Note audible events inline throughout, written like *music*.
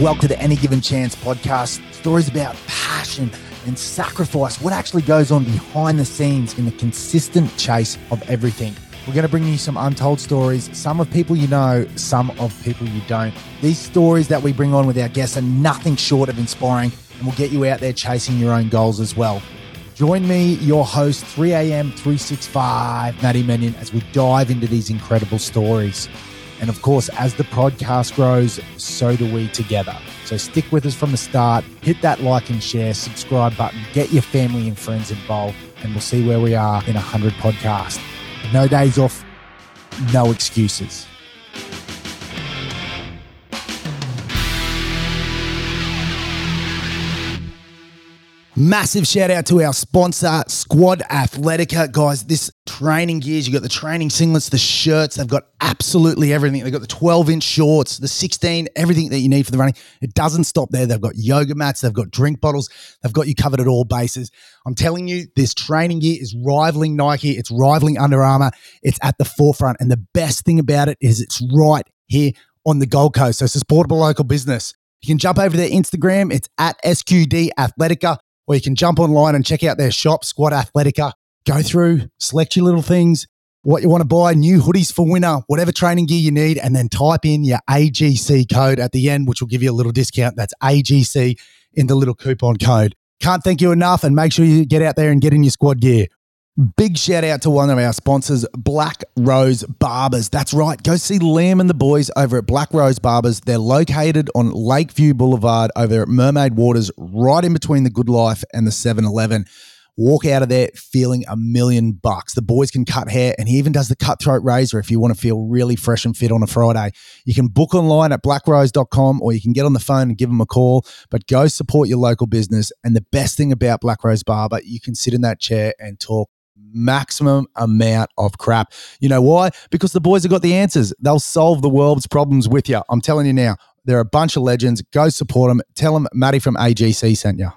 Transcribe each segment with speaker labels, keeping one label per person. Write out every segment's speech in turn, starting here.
Speaker 1: Welcome to the Any Given Chance podcast. Stories about passion and sacrifice, what actually goes on behind the scenes in the consistent chase of everything. We're going to bring you some untold stories, some of people you know, some of people you don't. These stories that we bring on with our guests are nothing short of inspiring and will get you out there chasing your own goals as well. Join me, your host, 3 a.m. 365, Matty Mannion, as we dive into these incredible stories. And of course, as the podcast grows, so do we together. So stick with us from the start, hit that like and share, subscribe button, get your family and friends involved, and we'll see where we are in 100 podcasts. No days off, no excuses. Massive shout out to our sponsor, Squad Athletica. Guys, this training gears, you got the training singlets, the shirts, they've got absolutely everything. They've got the 12 inch shorts, the 16, everything that you need for the running. It doesn't stop there. They've got yoga mats, they've got drink bottles, they've got you covered at all bases. I'm telling you, this training gear is rivaling Nike, it's rivaling Under Armour, it's at the forefront. And the best thing about it is it's right here on the Gold Coast. So, it's supportable local business. You can jump over to their Instagram, it's at SQD Athletica or you can jump online and check out their shop, Squad Athletica. Go through, select your little things, what you want to buy, new hoodies for winter, whatever training gear you need, and then type in your AGC code at the end, which will give you a little discount. That's AGC in the little coupon code. Can't thank you enough, and make sure you get out there and get in your squad gear. Big shout out to one of our sponsors, Black Rose Barbers. That's right. Go see Liam and the boys over at Black Rose Barbers. They're located on Lakeview Boulevard over at Mermaid Waters, right in between the Good Life and the 7 Eleven. Walk out of there feeling a million bucks. The boys can cut hair, and he even does the cutthroat razor if you want to feel really fresh and fit on a Friday. You can book online at blackrose.com or you can get on the phone and give them a call. But go support your local business. And the best thing about Black Rose Barber, you can sit in that chair and talk maximum amount of crap. You know why? Because the boys have got the answers. They'll solve the world's problems with you. I'm telling you now, they're a bunch of legends. Go support them. Tell them Matty from AGC sent you.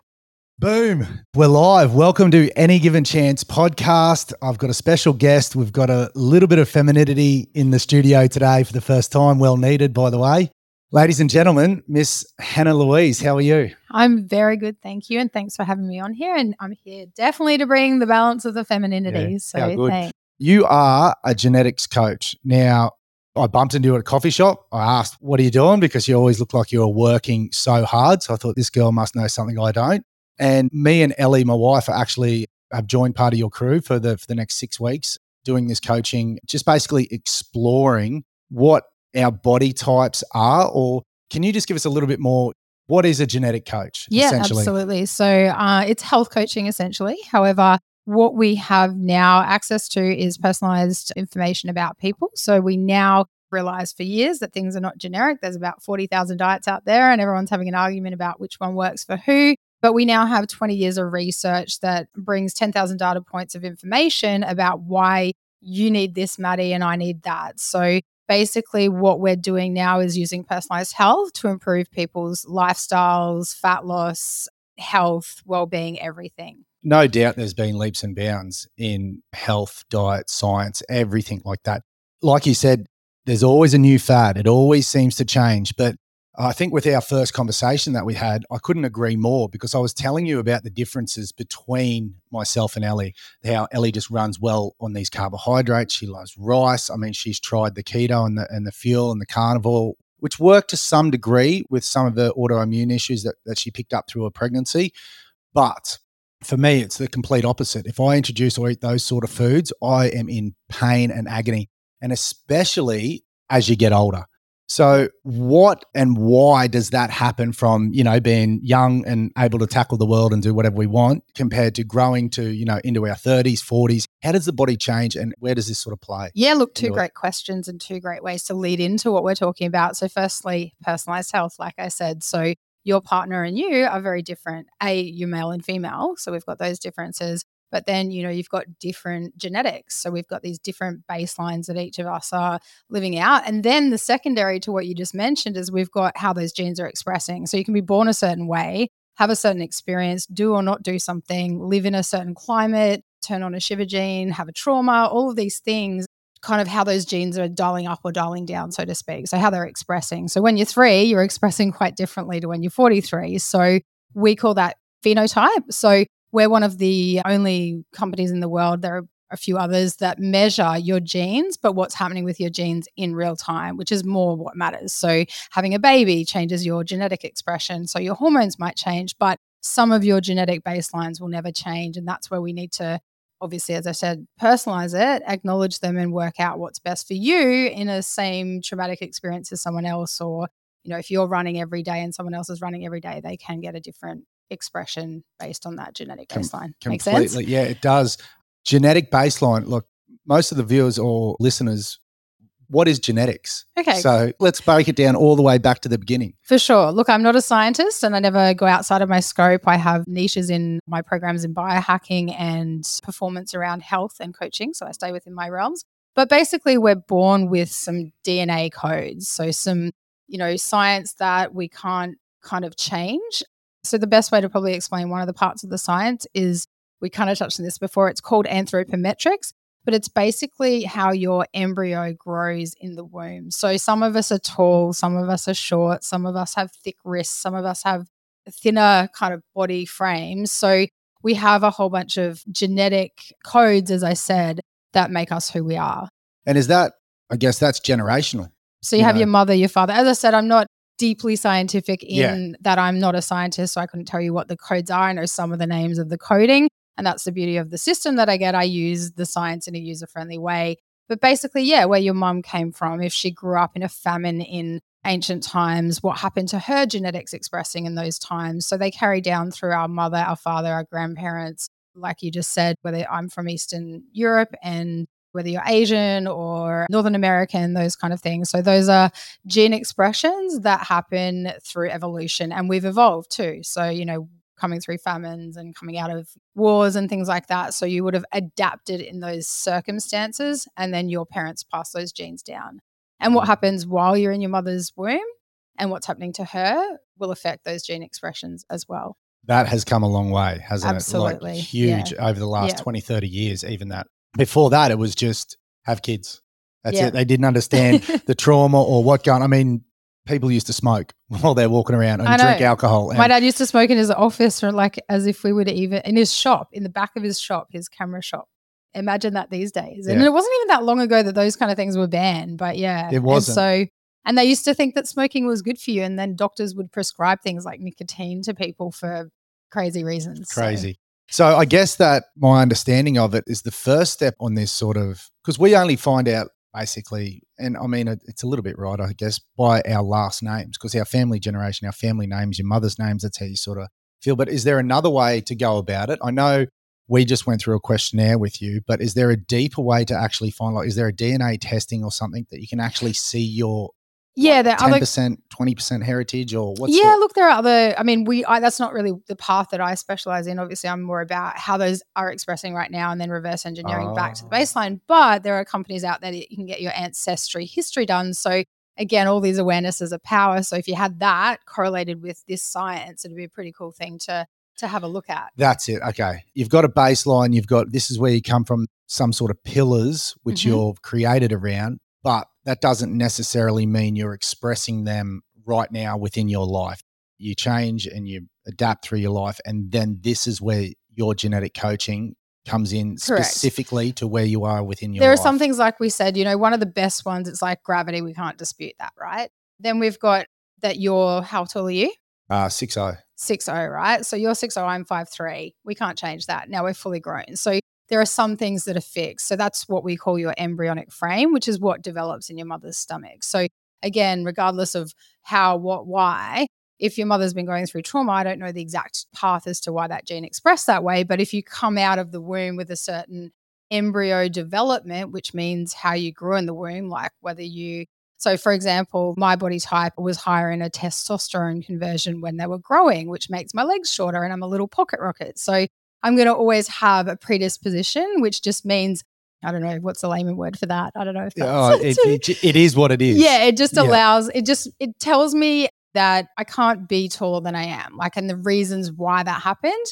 Speaker 1: Boom. We're live. Welcome to Any Given Chance podcast. I've got a special guest. We've got a little bit of femininity in the studio today for the first time. Well needed, by the way. Ladies and gentlemen, Miss Hannah Louise, how are you?
Speaker 2: I'm very good, thank you, and thanks for having me on here. And I'm here definitely to bring the balance of the femininity. Yeah, so thanks.
Speaker 1: You are a genetics coach. Now, I bumped into you at a coffee shop. I asked, "What are you doing?" Because you always look like you are working so hard. So I thought this girl must know something I don't. And me and Ellie, my wife, are actually have joined part of your crew for the for the next six weeks doing this coaching, just basically exploring what our body types are? Or can you just give us a little bit more? What is a genetic coach?
Speaker 2: Yeah, absolutely. So uh, it's health coaching essentially. However, what we have now access to is personalized information about people. So we now realize for years that things are not generic. There's about 40,000 diets out there, and everyone's having an argument about which one works for who. But we now have 20 years of research that brings 10,000 data points of information about why you need this, Matty, and I need that. So basically what we're doing now is using personalized health to improve people's lifestyles, fat loss, health, well-being, everything.
Speaker 1: No doubt there's been leaps and bounds in health, diet, science, everything like that. Like you said, there's always a new fad. It always seems to change, but I think with our first conversation that we had, I couldn't agree more because I was telling you about the differences between myself and Ellie. How Ellie just runs well on these carbohydrates. She loves rice. I mean, she's tried the keto and the and the fuel and the carnivore, which worked to some degree with some of the autoimmune issues that, that she picked up through her pregnancy. But for me, it's the complete opposite. If I introduce or eat those sort of foods, I am in pain and agony. And especially as you get older so, what and why does that happen from, you know, being young and able to tackle the world and do whatever we want compared to growing to, you know, into our 30s, 40s? How does the body change and where does this sort of play?
Speaker 2: Yeah, look, two great it? questions and two great ways to lead into what we're talking about. So, firstly, personalized health, like I said. So, your partner and you are very different. A, you're male and female. So, we've got those differences. But then, you know, you've got different genetics. So we've got these different baselines that each of us are living out. And then the secondary to what you just mentioned is we've got how those genes are expressing. So you can be born a certain way, have a certain experience, do or not do something, live in a certain climate, turn on a shiver gene, have a trauma, all of these things kind of how those genes are dialing up or dialing down, so to speak. So, how they're expressing. So, when you're three, you're expressing quite differently to when you're 43. So, we call that phenotype. So, we're one of the only companies in the world, there are a few others that measure your genes, but what's happening with your genes in real time, which is more what matters. So, having a baby changes your genetic expression. So, your hormones might change, but some of your genetic baselines will never change. And that's where we need to obviously, as I said, personalize it, acknowledge them, and work out what's best for you in a same traumatic experience as someone else. Or, you know, if you're running every day and someone else is running every day, they can get a different expression based on that genetic baseline.
Speaker 1: Com-
Speaker 2: Make
Speaker 1: completely.
Speaker 2: sense?
Speaker 1: Yeah, it does. Genetic baseline. Look, most of the viewers or listeners what is genetics?
Speaker 2: Okay.
Speaker 1: So let's break it down all the way back to the beginning.
Speaker 2: For sure. Look, I'm not a scientist and I never go outside of my scope. I have niches in my programs in biohacking and performance around health and coaching. So I stay within my realms. But basically, we're born with some DNA codes. So some, you know, science that we can't kind of change. So the best way to probably explain one of the parts of the science is we kind of touched on this before. It's called anthropometrics but it's basically how your embryo grows in the womb. So some of us are tall, some of us are short, some of us have thick wrists, some of us have thinner kind of body frames. So we have a whole bunch of genetic codes, as I said, that make us who we are.
Speaker 1: And is that, I guess that's generational.
Speaker 2: So you,
Speaker 1: You
Speaker 2: have
Speaker 1: know.
Speaker 2: your mother, your father. As I said, I'm not deeply scientific in
Speaker 1: Yeah.
Speaker 2: that I'm not a scientist, so I couldn't tell you what the codes are. I know some of the names of the coding, and that's the beauty of the system that I get. I use the science in a user friendly way. But basically, yeah, where your mum came from, if she grew up in a famine in ancient times, what happened to her genetics expressing in those times. So they carry down through our mother, our father, our grandparents. Like you just said, whether I'm from Eastern Europe and whether you're Asian or Northern American, those kind of things. So those are gene expressions that happen through evolution and we've evolved too. So, you know, coming through famines and coming out of wars and things like that. So you would have adapted in those circumstances and then your parents pass those genes down. And what mm-hmm. happens while you're in your mother's womb and what's happening to her will affect those gene expressions as well.
Speaker 1: That has come a long way, hasn't it?
Speaker 2: Absolutely.
Speaker 1: Like huge over the last
Speaker 2: Yeah.
Speaker 1: 20, 30 years, even that. Before that, it was just have kids. That's
Speaker 2: Yeah.
Speaker 1: it. They didn't understand *laughs* the trauma or what going I mean, people used to smoke *laughs* while they're walking around and drink alcohol. And
Speaker 2: My dad used to smoke in his office or like as if we would even in his shop, in the back of his shop, his camera shop. Imagine that these days. And
Speaker 1: Yeah.
Speaker 2: it wasn't even that long ago that those kind of things were banned, but yeah.
Speaker 1: It wasn't.
Speaker 2: And so and they used to think that smoking was good for you and then doctors would prescribe things like nicotine to people for crazy reasons. So-
Speaker 1: crazy. So I guess that my understanding of it is the first step on this sort of because we only find out basically, and I mean it's a little bit right, I guess, by our last names because our family generation, our family names, your mother's names, that's how you sort of feel. But is there another way to go about it? I know we just went through a questionnaire with you, but is there a deeper way to actually find like is there a DNA testing or something that you can actually see your
Speaker 2: yeah, there are
Speaker 1: ten
Speaker 2: other
Speaker 1: percent, twenty percent heritage or what's
Speaker 2: yeah,
Speaker 1: the-
Speaker 2: look, there are other. I mean, we. I, that's not really the path that I specialize in. Obviously, I'm more about how those are expressing right now, and then reverse engineering back to the
Speaker 1: Oh.
Speaker 2: baseline. But there are companies out there that you can get your ancestry history done. So again, all these awarenesses are power. So if you had that correlated with this science, it'd be a pretty cool thing to to have a look at.
Speaker 1: That's it. Okay. You've got a baseline. You've got this is where you come from, some sort of pillars which
Speaker 2: Mhm.
Speaker 1: you're created around, but that doesn't necessarily mean you're expressing them right now within your life. You change and you adapt through your life. And then this is where your genetic coaching comes in
Speaker 2: Correct.
Speaker 1: specifically to where you are within your
Speaker 2: there
Speaker 1: life.
Speaker 2: are some things like we said, you know, one of the best ones, it's like gravity. We can't dispute that, right? Then we've got that you're, how tall are you?
Speaker 1: uh, 6 0.
Speaker 2: six oh, right? So you're six oh, I'm five three. We can't change that. Now we're fully grown. So there are some things that are fixed. So that's what we call your embryonic frame, which is what develops in your mother's stomach. So again, regardless of how, what, why, if your mother's been going through trauma, I don't know the exact path as to why that gene expressed that way. But if you come out of the womb with a certain embryo development, which means how you grew in the womb, like whether you so, for example, my body type was higher in a testosterone conversion when they were growing, which makes my legs shorter and I'm a little pocket rocket. So, I'm going to always have a predisposition, which just means, I don't know, what's the layman word for that? I don't know if that's.
Speaker 1: Oh, it, *laughs* it, it is what it is.
Speaker 2: yeah, it just
Speaker 1: Yeah.
Speaker 2: allows, it just, it tells me that I can't be taller than I am, like, and the reasons why that happened.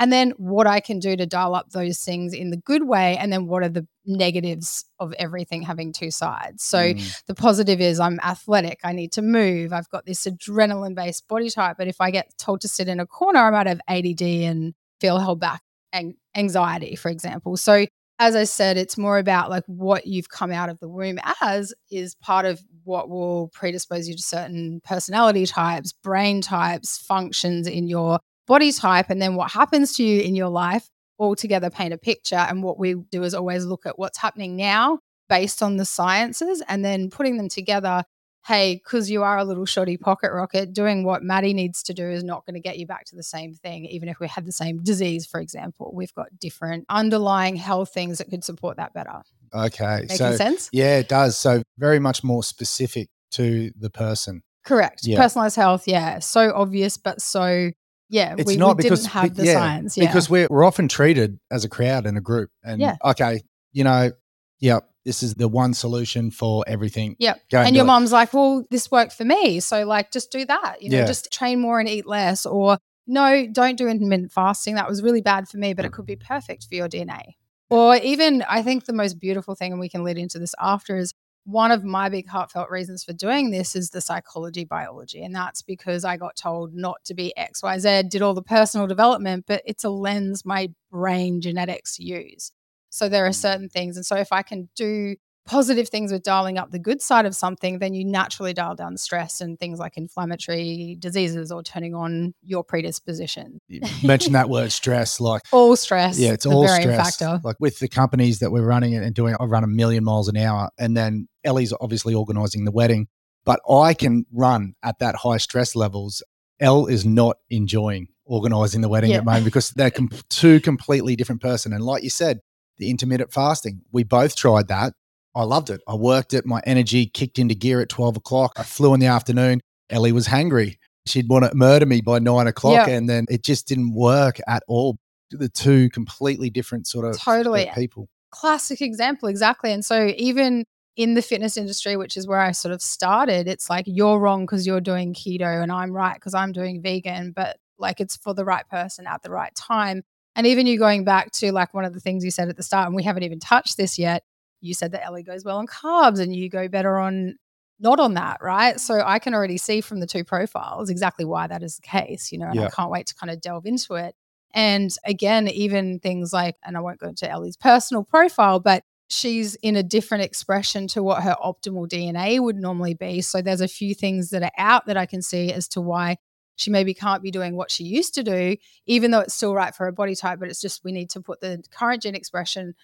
Speaker 2: and then what I can do to dial up those things in the good way, and then what are the negatives of everything having two sides. So
Speaker 1: Mm.
Speaker 2: the positive is I'm athletic, I need to move, I've got this adrenaline based body type. But if I get told to sit in a corner, I might have ADD and feel held back and anxiety, for example. So as I said, it's more about like what you've come out of the womb as is part of what will predispose you to certain personality types, brain types, functions in your body type, and then what happens to you in your life all together paint a picture. And what we do is always look at what's happening now based on the sciences and then putting them together. Hey, because you are a little shoddy pocket rocket, doing what Matty needs to do is not going to get you back to the same thing, even if we had the same disease, for example. We've got different underlying health things that could support that better.
Speaker 1: Okay.
Speaker 2: Making
Speaker 1: so
Speaker 2: sense?
Speaker 1: yeah, it does. So very much more specific to the person.
Speaker 2: Correct.
Speaker 1: Yeah.
Speaker 2: Personalized health, yeah. So obvious, but so, yeah,
Speaker 1: It's
Speaker 2: we,
Speaker 1: not
Speaker 2: we
Speaker 1: because
Speaker 2: didn't have the
Speaker 1: yeah,
Speaker 2: science. Yeah.
Speaker 1: because we're we're often treated as a crowd and a group. And
Speaker 2: Yeah.
Speaker 1: okay, you know, yep, this is the one solution for everything.
Speaker 2: Yep.
Speaker 1: Go
Speaker 2: and your
Speaker 1: it.
Speaker 2: mom's like, well, this worked for me. So, like, just do that. You know,
Speaker 1: Yeah.
Speaker 2: just train more and eat less. Or, no, don't do intermittent fasting. That was really bad for me, but it could be mm. perfect for your DNA. Or even, I think the most beautiful thing, and we can lead into this after, is one of my big heartfelt reasons for doing this is the psychology biology. And that's because I got told not to be XYZ, did all the personal development, but it's a lens my brain genetics use. So there are certain things. And so if I can do positive things with dialing up the good side of something, then you naturally dial down the stress and things like inflammatory diseases or turning on your predisposition.
Speaker 1: You mentioned that word stress, like
Speaker 2: All stress.
Speaker 1: yeah, it's all stress.
Speaker 2: factor.
Speaker 1: Like with the companies that we're running and doing, I run a million miles an hour, and then Ellie's obviously organising the wedding, but I can run at that high stress levels. Elle is not enjoying organising the wedding
Speaker 2: Yeah.
Speaker 1: at the moment because they're com- two completely different person. And like you said, the intermittent fasting, we both tried that. I loved it. I worked it. My energy kicked into gear at 12 o'clock. I flew in the afternoon. Ellie was hangry. She'd want to murder me by nine o'clock.
Speaker 2: Yeah.
Speaker 1: And then it just didn't work at all. The two completely different sort of
Speaker 2: Totally.
Speaker 1: people.
Speaker 2: Classic example, exactly. And so even in the fitness industry, which is where I sort of started, it's like you're wrong because you're doing keto and I'm right because I'm doing vegan, but like it's for the right person at the right time. And even you going back to like one of the things you said at the start, and we haven't even touched this yet, you said that Ellie goes well on carbs and you go better on not on that, right? So I can already see from the two profiles exactly why that is the case, you know, and
Speaker 1: Yeah.
Speaker 2: I can't wait to kind of delve into it. And again, even things like, and I won't go into Ellie's personal profile, but she's in a different expression to what her optimal DNA would normally be. So there's a few things that are out that I can see as to why she maybe can't be doing what she used to do, even though it's still right for her body type. But it's just we need to put the current gene expression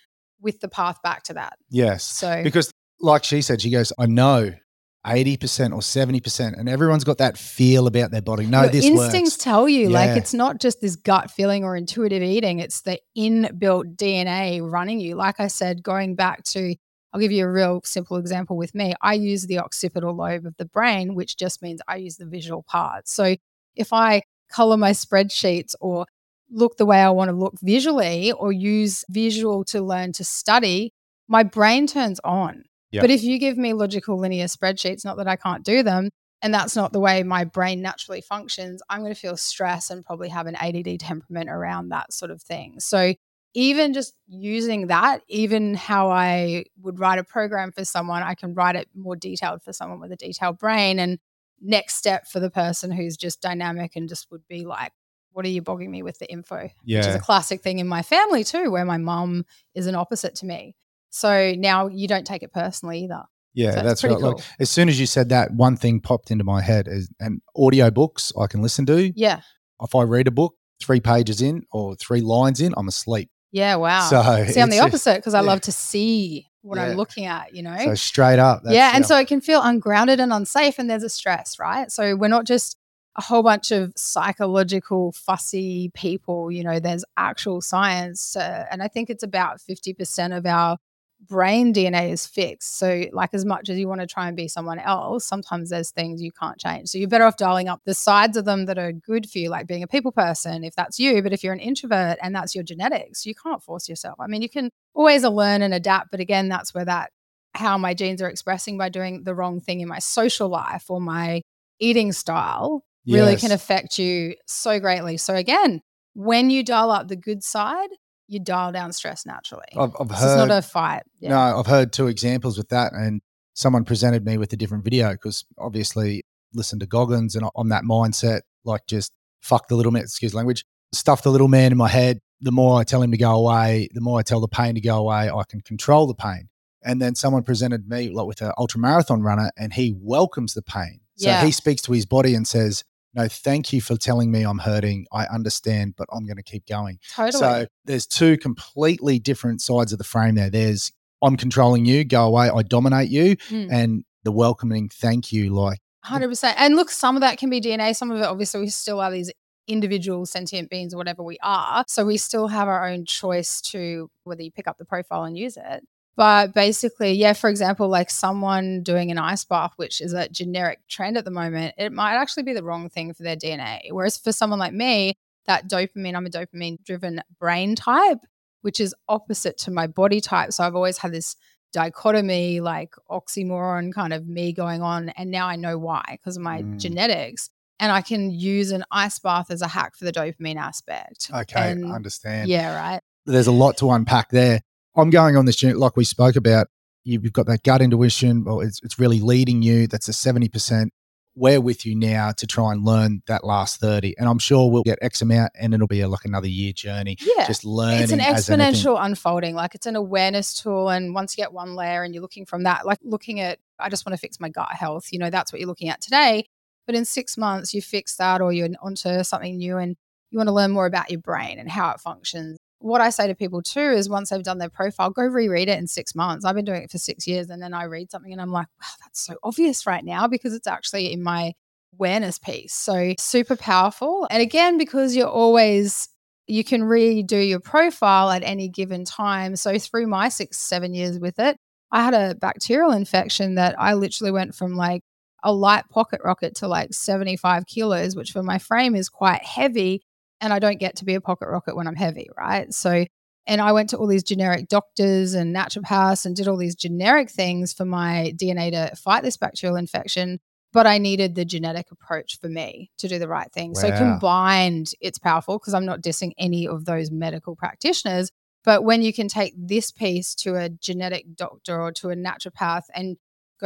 Speaker 2: with the path back to that.
Speaker 1: Yes.
Speaker 2: So
Speaker 1: Because, like she said, she goes, I know 80% or 70%, and everyone's got that feel about their body. No,
Speaker 2: your
Speaker 1: this
Speaker 2: instincts
Speaker 1: works.
Speaker 2: tell you
Speaker 1: Yeah.
Speaker 2: like it's not just this gut feeling or intuitive eating it's the inbuilt dna running you like i said going back to i'll give you a real simple example with me i use the occipital lobe of the brain which just means i use the visual part so if i color my spreadsheets or look the way i want to look visually or use visual to learn to study my brain turns on
Speaker 1: Yeah.
Speaker 2: but if you give me logical linear spreadsheets not that i can't do them and that's not the way my brain naturally functions, I'm going to feel stress and probably have an ADD temperament around that sort of thing. So, even just using that, even how I would write a program for someone, I can write it more detailed for someone with a detailed brain. And next step for the person who's just dynamic and just would be like, what are you bogging me with the info? Yeah. Which is a classic thing in my family too, where my mum is an opposite to me. So now you don't take it personally either.
Speaker 1: Yeah,
Speaker 2: So
Speaker 1: that's right.
Speaker 2: Cool.
Speaker 1: as soon as you said that, one thing popped into my head is and audio books I can listen to.
Speaker 2: Yeah.
Speaker 1: If I read a book, three pages in or three lines in, I'm asleep.
Speaker 2: Yeah. Wow.
Speaker 1: So
Speaker 2: See, I'm the
Speaker 1: uh,
Speaker 2: opposite because I
Speaker 1: yeah.
Speaker 2: love to see what
Speaker 1: Yeah.
Speaker 2: I'm looking at, you know?
Speaker 1: So straight up. that's-
Speaker 2: yeah. And so it can feel ungrounded and unsafe, and there's a stress, right? So we're not just a whole bunch of psychological, fussy people, you know, there's actual science. Uh, and I think it's about 50% of our brain DNA is fixed. So, like, as much as you want to try and be someone else, sometimes there's things you can't change. So, you're better off dialing up the sides of them that are good for you, like being a people person, if that's you. But if you're an introvert and that's your genetics, you can't force yourself. I mean, you can always learn and adapt. But again, that's where that how my genes are expressing by doing the wrong thing in my social life or my eating style really
Speaker 1: Yes.
Speaker 2: can affect you so greatly. So, again, when you dial up the good side, you dial down stress naturally.
Speaker 1: I've, I've
Speaker 2: So
Speaker 1: heard.
Speaker 2: it's not a fight. Yeah.
Speaker 1: No, I've heard two examples with that, and someone presented me with a different video because obviously listen to Goggins and on that mindset, like just fuck the little man, excuse language, stuff the little man in my head. The more I tell him to go away, the more I tell the pain to go away, I can control the pain. And then someone presented me like with an ultra marathon runner, and he welcomes the pain. So
Speaker 2: Yeah.
Speaker 1: he speaks to his body and says, "No, thank you for telling me I'm hurting. I understand, but I'm going to keep going."
Speaker 2: Totally.
Speaker 1: So there's two completely different sides of the frame there. There's I'm controlling you, go away, I dominate you,
Speaker 2: Mm.
Speaker 1: and the welcoming thank you, like
Speaker 2: Hundred percent. And look, some of that can be DNA. Some of it, obviously, we still are these individual sentient beings or whatever we are. So we still have our own choice to whether you pick up the profile and use it. But basically, yeah, for example, like someone doing an ice bath, which is a generic trend at the moment, it might actually be the wrong thing for their DNA. Whereas for someone like me, that dopamine, I'm a dopamine driven brain type, which is opposite to my body type. So I've always had this dichotomy, like oxymoron kind of me going on. And now I know why because of my
Speaker 1: Mm.
Speaker 2: genetics. And I can use an ice bath as a hack for the dopamine aspect.
Speaker 1: okay,
Speaker 2: And-
Speaker 1: I understand.
Speaker 2: Yeah, right.
Speaker 1: There's a lot to unpack there. I'm going on this journey, like we spoke about. You've got that gut intuition. Well, it's it's really leading you. That's a seventy percent. We're with you now to try and learn that last thirty, and I'm sure we'll get X amount, and it'll be a, like another year journey.
Speaker 2: Yeah.
Speaker 1: Just learning.
Speaker 2: it's an exponential unfolding. Like it's an awareness tool. And once you get one layer and you're looking from that, like looking at, I just want to fix my gut health, you know, that's what you're looking at today. But in six months, you fix that or you're onto something new and you want to learn more about your brain and how it functions. What I say to people too is once they've done their profile, go reread it in six months. I've been doing it for six years and then I read something and I'm like, wow, that's so obvious right now because it's actually in my awareness piece. So super powerful. And again, because you're always you can redo your profile at any given time. So through my six, seven years with it, I had a bacterial infection that I literally went from like a light pocket rocket to like 75 kilos, which for my frame is quite heavy. And I don't get to be a pocket rocket when I'm heavy, right? So, and I went to all these generic doctors and naturopaths and did all these generic things for my DNA to fight this bacterial infection. But I needed the genetic approach for me to do the right thing. So combined, it's powerful because I'm not dissing any of those medical practitioners. But when you can take this piece to a genetic doctor or to a naturopath and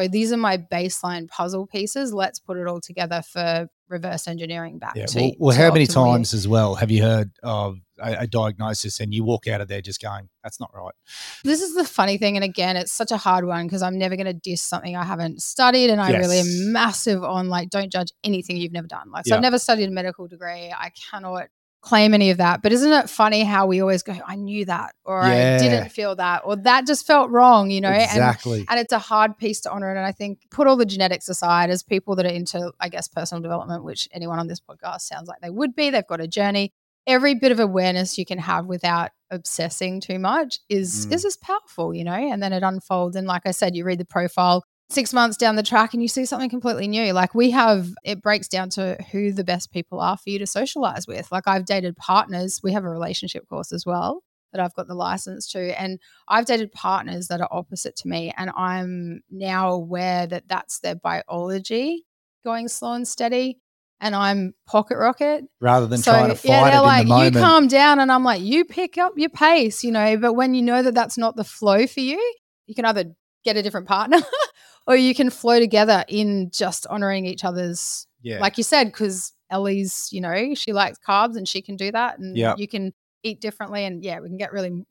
Speaker 2: go, these are my baseline puzzle pieces, let's put it all together for reverse engineering back
Speaker 1: Yeah.
Speaker 2: to
Speaker 1: Well, well
Speaker 2: to
Speaker 1: how many times as well have you heard of a, a diagnosis and you walk out of there just going, "That's not right."
Speaker 2: This is the funny thing. And again, it's such a hard one because I'm never going to diss something I haven't studied. And I really am massive on like, don't judge anything you've never done. Like, so
Speaker 1: Yeah.
Speaker 2: I've never studied a medical degree. I cannot claim any of that. But isn't it funny how we always go, I knew that, or
Speaker 1: Yeah.
Speaker 2: I didn't feel that, or that just felt wrong, you know? And
Speaker 1: exactly.
Speaker 2: and it's a hard piece to honor. And I think put all the genetics aside as people that are into, I guess, personal development, which anyone on this podcast sounds like they would be. They've got a journey. Every bit of awareness you can have without obsessing too much is
Speaker 1: Mm.
Speaker 2: is just powerful, you know. And then it unfolds. And like I said, you read the profile six months down the track and you see something completely new. Like we have, it breaks down to who the best people are for you to socialize with. Like I've dated partners. We have a relationship course as well that I've got the license to, and I've dated partners that are opposite to me, and I'm now aware that that's their biology going slow and steady, and I'm pocket rocket.
Speaker 1: Rather than
Speaker 2: so
Speaker 1: trying to fight
Speaker 2: yeah, they're
Speaker 1: in
Speaker 2: like,
Speaker 1: the moment.
Speaker 2: you calm down, and I'm like, you pick up your pace, you know. But when you know that that's not the flow for you, you can either get a different partner, *laughs* or you can flow together in just honoring each other's
Speaker 1: yeah.
Speaker 2: like you said, because Ellie's, you know, she likes carbs and she can do that, and
Speaker 1: Yep.
Speaker 2: you can eat differently, and yeah, we can get really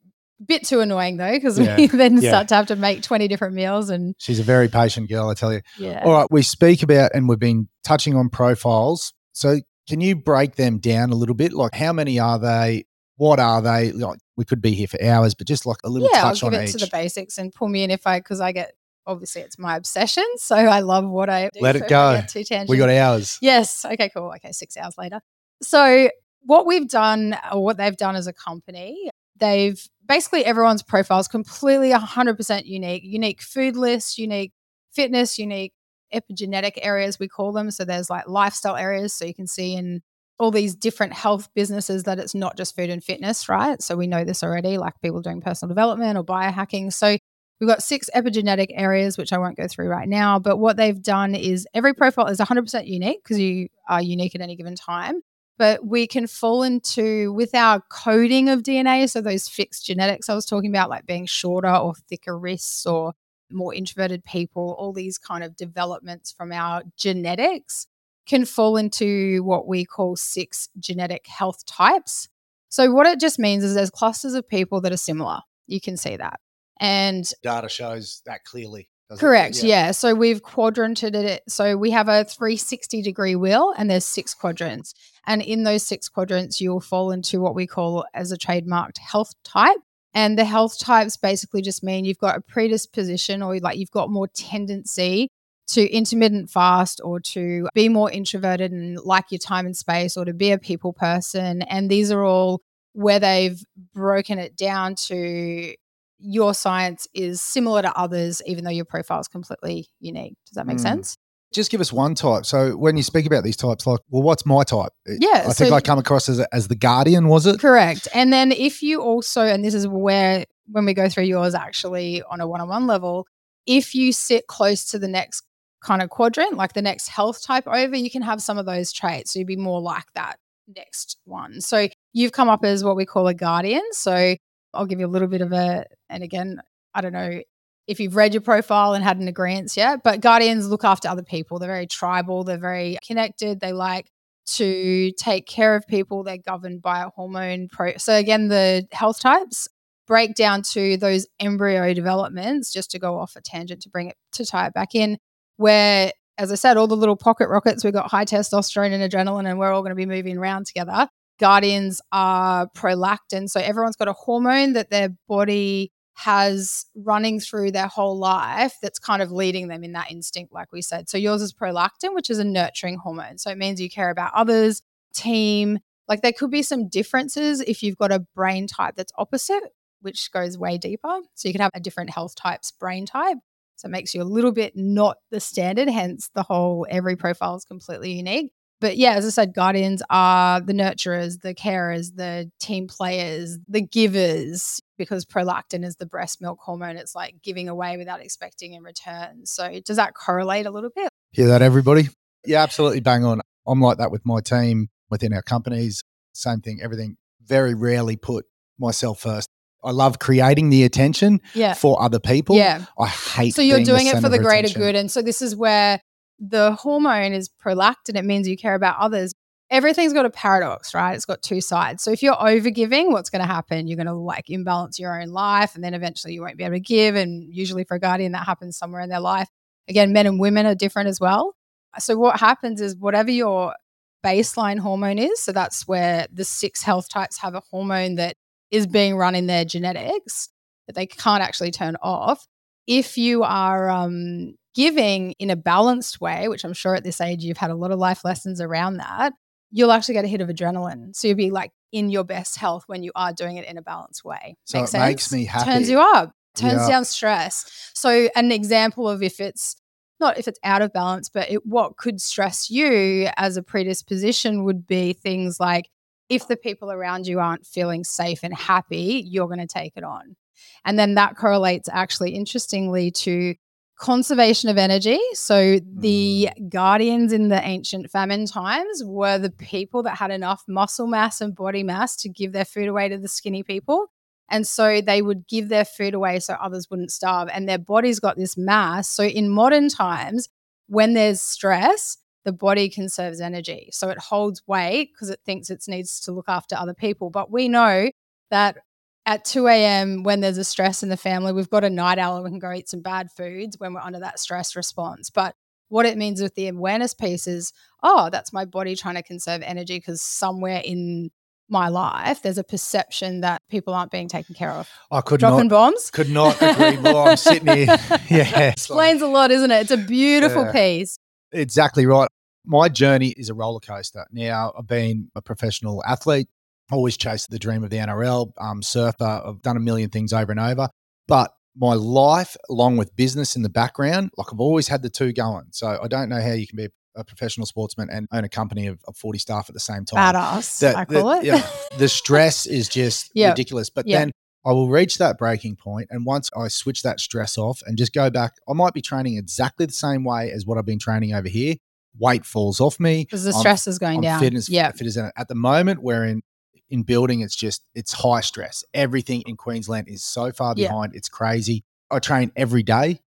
Speaker 2: bit too annoying though, because
Speaker 1: Yeah.
Speaker 2: we *laughs* then
Speaker 1: Yeah.
Speaker 2: start to have to make twenty different meals, and
Speaker 1: She's a very patient girl, I tell you.
Speaker 2: yeah,
Speaker 1: All right, we speak about and we've been touching on profiles. So can you break them down a little bit? Like how many are they? What are they? Like we could be here for hours, but just like a little
Speaker 2: yeah, I'll give
Speaker 1: on
Speaker 2: it
Speaker 1: each.
Speaker 2: to the basics and pull me in if I, because I get obviously it's my obsession, so I love what I do.
Speaker 1: Let it
Speaker 2: so
Speaker 1: go. we got hours.
Speaker 2: Yes. Okay, cool. Okay, six hours later. So, what we've done, or what they've done as a company, they've basically everyone's profile is completely 100% unique. Unique food lists, unique fitness, unique epigenetic areas, we call them. So, there's like lifestyle areas. So, you can see in all these different health businesses that it's not just food and fitness, right? So, we know this already, like people doing personal development or biohacking. So, We've got six epigenetic areas, which I won't go through right now. But what they've done is every profile is 100% unique because you are unique at any given time. but we can fall into with our coding of DNA. So those fixed genetics I was talking about, like being shorter or thicker wrists or more introverted people, all these kind of developments from our genetics can fall into what we call six genetic health types. So, what it just means is there's clusters of people that are similar. You can see that. And
Speaker 1: data shows that clearly.
Speaker 2: Correct. Yeah. yeah. So we've quadranted it. So we have a 360 degree wheel and there's six quadrants. And in those six quadrants, you'll fall into what we call as a trademarked health type. And the health types basically just mean you've got a predisposition or like you've got more tendency to intermittent fast or to be more introverted and like your time and space or to be a people person. And these are all where they've broken it down to your science is similar to others, even though your profile is completely unique. Does that make mm. sense?
Speaker 1: Just give us one type. So when you speak about these types, like, well, what's my type?
Speaker 2: Yeah,
Speaker 1: I think I come across as as the guardian. Was it
Speaker 2: correct? And then if you also, and this is where when we go through yours, actually on a one on one level, if you sit close to the next kind of quadrant, like the next health type over, you can have some of those traits. So you'd be more like that next one. So you've come up as what we call a guardian. So I'll give you a little bit of a, and again, I don't know if you've read your profile and had an agreement yet, but guardians look after other people. They're very tribal, they're very connected, they like to take care of people. They're governed by a hormone pro. So again, the health types break down to those embryo developments, just to go off a tangent to bring it to tie it back in, where as I said, all the little pocket rockets, we've got high testosterone and adrenaline, and we're all going to be moving around together. Guardians are prolactin. So everyone's got a hormone that their body has running through their whole life that's kind of leading them in that instinct, like we said. So yours is prolactin, which is a nurturing hormone. So it means you care about others, team. Like there could be some differences if you've got a brain type that's opposite, which goes way deeper. So you could have a different health type's brain type. So it makes you a little bit not the standard, hence the whole every profile is completely unique but yeah, as I said, guardians are the nurturers, the carers, the team players, the givers, because prolactin is the breast milk hormone. It's like giving away without expecting in return. So does that correlate a little bit?
Speaker 1: Hear that, everybody? Yeah, absolutely bang on. I'm like that with my team within our companies. Same thing, everything. Very rarely put myself first. I love creating the attention
Speaker 2: yeah.
Speaker 1: for other people.
Speaker 2: Yeah.
Speaker 1: I hate
Speaker 2: So you're doing it for the greater attention. good. And so this is where the hormone is prolactin. It means you care about others. Everything's got a paradox, right? It's got two sides. So if you're overgiving, what's going to happen? You're going to like imbalance your own life, and then eventually you won't be able to give. And usually for a guardian, that happens somewhere in their life. Again, men and women are different as well. So what happens is whatever your baseline hormone is, so that's where the six health types have a hormone that is being run in their genetics that they can't actually turn off. If you are um, giving in a balanced way, which I'm sure at this age you've had a lot of life lessons around that, you'll actually get a hit of adrenaline. So you'll be like in your best health when you are doing it in a balanced way.
Speaker 1: So
Speaker 2: Makes
Speaker 1: it sense? makes me happy.
Speaker 2: Turns you up, turns down stress. So an example of if it's not if it's out of balance, but it, what could stress you as a predisposition would be things like if the people around you aren't feeling safe and happy, you're going to take it on. And then that correlates actually interestingly to conservation of energy. So the mm. guardians in the ancient famine times were the people that had enough muscle mass and body mass to give their food away to the skinny people. And so they would give their food away so others wouldn't starve. And their bodies got this mass. So in modern times, when there's stress, the body conserves energy. So it holds weight because it thinks it needs to look after other people. But we know that at 2 a.m. when there's a stress in the family, we've got a night owl and we can go eat some bad foods when we're under that stress response. But what it means with the awareness piece is, oh, that's my body trying to conserve energy because somewhere in my life, there's a perception that people aren't being taken care of.
Speaker 1: I could
Speaker 2: dropping
Speaker 1: not,
Speaker 2: bombs.
Speaker 1: Could not agree more. I'm sitting here. *laughs* *laughs* Yeah,
Speaker 2: explains a lot, isn't it? It's a beautiful yeah. piece.
Speaker 1: Exactly right. My journey is a roller coaster. Now, I've been a professional athlete always chased the dream of the NRL, um, surfer. I've done a million things over and over. But my life, along with business in the background, like I've always had the two going. So I don't know how you can be a professional sportsman and own a company of, of 40 staff at the same time.
Speaker 2: Badass, the, I call
Speaker 1: the, it. Yeah, the *laughs* stress is just yep. ridiculous. But yep. then I will reach that breaking point, And once I switch that stress off and just go back, I might be training exactly the same way as what I've been training over here. weight falls off me.
Speaker 2: Because the
Speaker 1: I'm-
Speaker 2: stress is going
Speaker 1: I'm
Speaker 2: down.
Speaker 1: fit as
Speaker 2: yeah.
Speaker 1: fit as at the moment. We're in in building. It's just it's high stress. Everything in Queensland is so far
Speaker 2: Yeah.
Speaker 1: behind. It's crazy. I train every day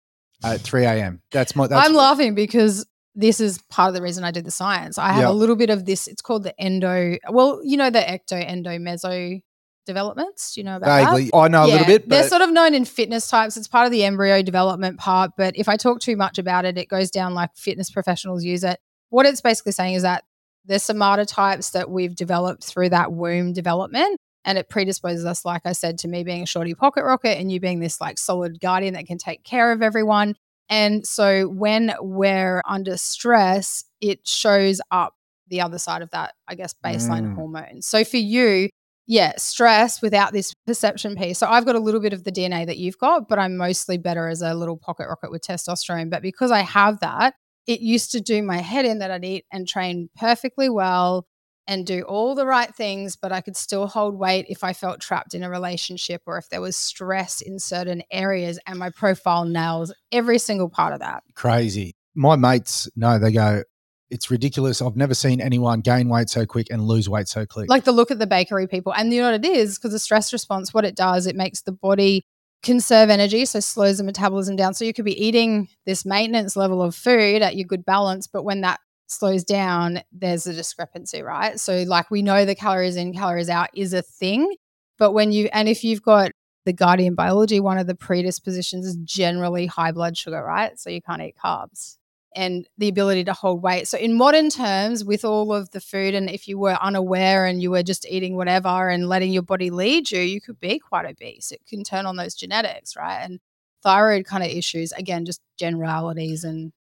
Speaker 1: at three a.m. That's my. That's,
Speaker 2: I'm laughing because this is part of the reason I did the science. I have
Speaker 1: Yeah.
Speaker 2: a little bit of this. It's called the endo. Well, you know the ecto, endo, meso developments. Do you know about that?
Speaker 1: I know a little bit,
Speaker 2: they're sort of known in fitness types. It's part of the embryo development part. But if I talk too much about it, it goes down like fitness professionals use it. What it's basically saying is that there's somata types that we've developed through that womb development. And it predisposes us, like I said, to me being a shorty pocket rocket and you being this like solid guardian that can take care of everyone. And so when we're under stress, it shows up the other side of that, I guess, baseline
Speaker 1: Mm.
Speaker 2: hormone. So for you, yeah, stress without this perception piece. So I've got a little bit of the DNA that you've got, but I'm mostly better as a little pocket rocket with testosterone. But because I have that, it used to do my head in that I'd eat and train perfectly well and do all the right things, but I could still hold weight if I felt trapped in a relationship or if there was stress in certain areas. And my profile nails every single part of that.
Speaker 1: crazy. My mates know they go. It's ridiculous. I've never seen anyone gain weight so quick and lose weight so quick.
Speaker 2: like the look at the bakery people. And you know what it is? Because the stress response, what it does, it makes the body conserve energy, so slows the metabolism down. So you could be eating this maintenance level of food at your good balance, but when that slows down, there's a discrepancy, right? So like we know the calories in, calories out is a thing. But when you and if you've got the guardian biology, one of the predispositions is generally high blood sugar, right? So you can't eat carbs and the ability to hold weight. So, in modern terms, with all of the food, and if you were unaware and you were just eating whatever and letting your body lead you, you could be quite obese. It can turn on those genetics, right? And thyroid kind of issues, again, just generalities. And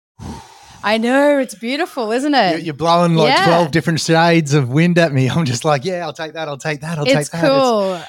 Speaker 2: I know it's beautiful, isn't it?
Speaker 1: You're, you're blowing like
Speaker 2: Yeah.
Speaker 1: 12 different shades of wind at me. *laughs* I'm just like, yeah, I'll take that. I'll take that. I'll
Speaker 2: it's
Speaker 1: take that.
Speaker 2: It's cool.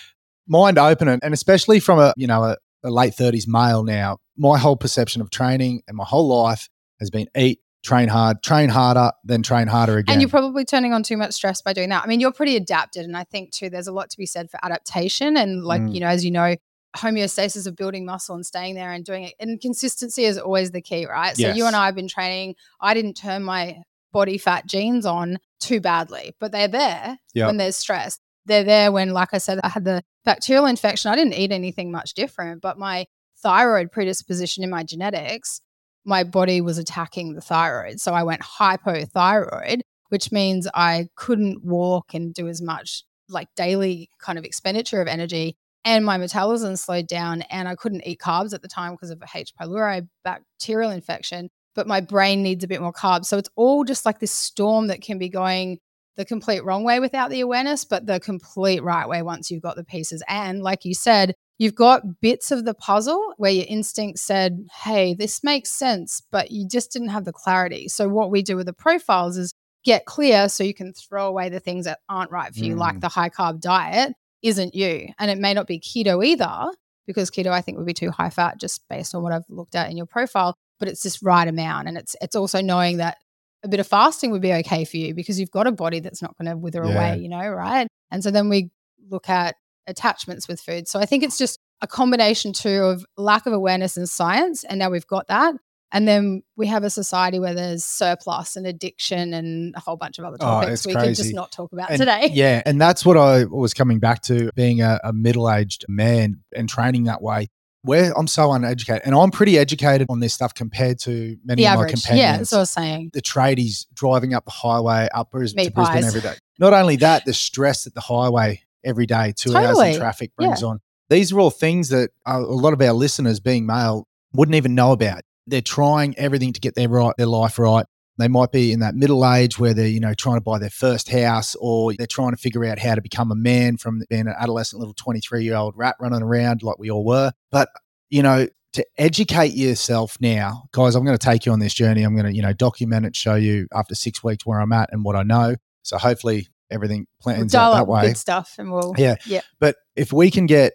Speaker 1: mind opening. And especially from a, you know, a, a late 30s male now, my whole perception of training and my whole life has been eat, train hard, train harder, then train harder again.
Speaker 2: And you're probably turning on too much stress by doing that. I mean, you're pretty adapted. And I think, too, there's a lot to be said for adaptation. And, like,
Speaker 1: Mm.
Speaker 2: you know, as you know, homeostasis of building muscle and staying there and doing it. And consistency is always the key, right? So, you and I have been training. I didn't turn my body fat genes on too badly, but they're there
Speaker 1: Yeah.
Speaker 2: when there's stress. They're there when, like I said, I had the bacterial infection. I didn't eat anything much different, but my thyroid predisposition in my genetics, my body was attacking the thyroid. So I went hypothyroid, which means I couldn't walk and do as much like daily kind of expenditure of energy. And my metabolism slowed down, and I couldn't eat carbs at the time because of a H. pylori bacterial infection. But my brain needs a bit more carbs. So it's all just like this storm that can be going the complete wrong way without the awareness, but the complete right way once you've got the pieces. And like you said, you've got bits of the puzzle where your instinct said, hey, this makes sense, but you just didn't have the clarity. So, what we do with the profiles is get clear so you can throw away the things that aren't right for you, like
Speaker 1: Mm.
Speaker 2: the high carb diet isn't you. And it may not be keto either, because keto I think would be too high fat just based on what I've looked at in your profile, but it's this right amount. And it's it's also knowing that a bit of fasting would be okay for you because you've got a body that's not going to wither
Speaker 1: Yeah.
Speaker 2: away, you know, right? And so then we look at attachments with food. So I think it's just a combination too of lack of awareness in science. And now we've got that. And then we have a society where there's surplus and addiction and a whole bunch of other
Speaker 1: Oh,
Speaker 2: topics
Speaker 1: it's
Speaker 2: we could just not talk about
Speaker 1: And-
Speaker 2: today. *laughs*
Speaker 1: Yeah. And that's what I was coming back to being a, a middle aged man and training that way. Where I'm so uneducated, and I'm pretty educated on this stuff compared to many
Speaker 2: The
Speaker 1: of my
Speaker 2: average.
Speaker 1: companions.
Speaker 2: Yeah, that's what I was saying.
Speaker 1: the tradies driving up the highway up Bris- to Brisbane every day. Not only that, the stress that the highway every day, two hours
Speaker 2: Totally.
Speaker 1: in traffic brings on. These are all things that uh, a lot of our listeners, being male, wouldn't even know about. They're trying everything to get their right, their life right. They might be in that middle age where they're, you know, trying to buy their first house or they're trying to figure out how to become a man from being an adolescent little 23 year old rat running around like we all were. But, you know, to educate yourself now, guys, I'm going to take you on this journey. I'm going to, you know, document it, show you after six weeks where I'm at and what I know. So hopefully everything
Speaker 2: We'll
Speaker 1: plans out that way.
Speaker 2: good stuff and we'll
Speaker 1: Yeah.
Speaker 2: Yeah.
Speaker 1: But if we can get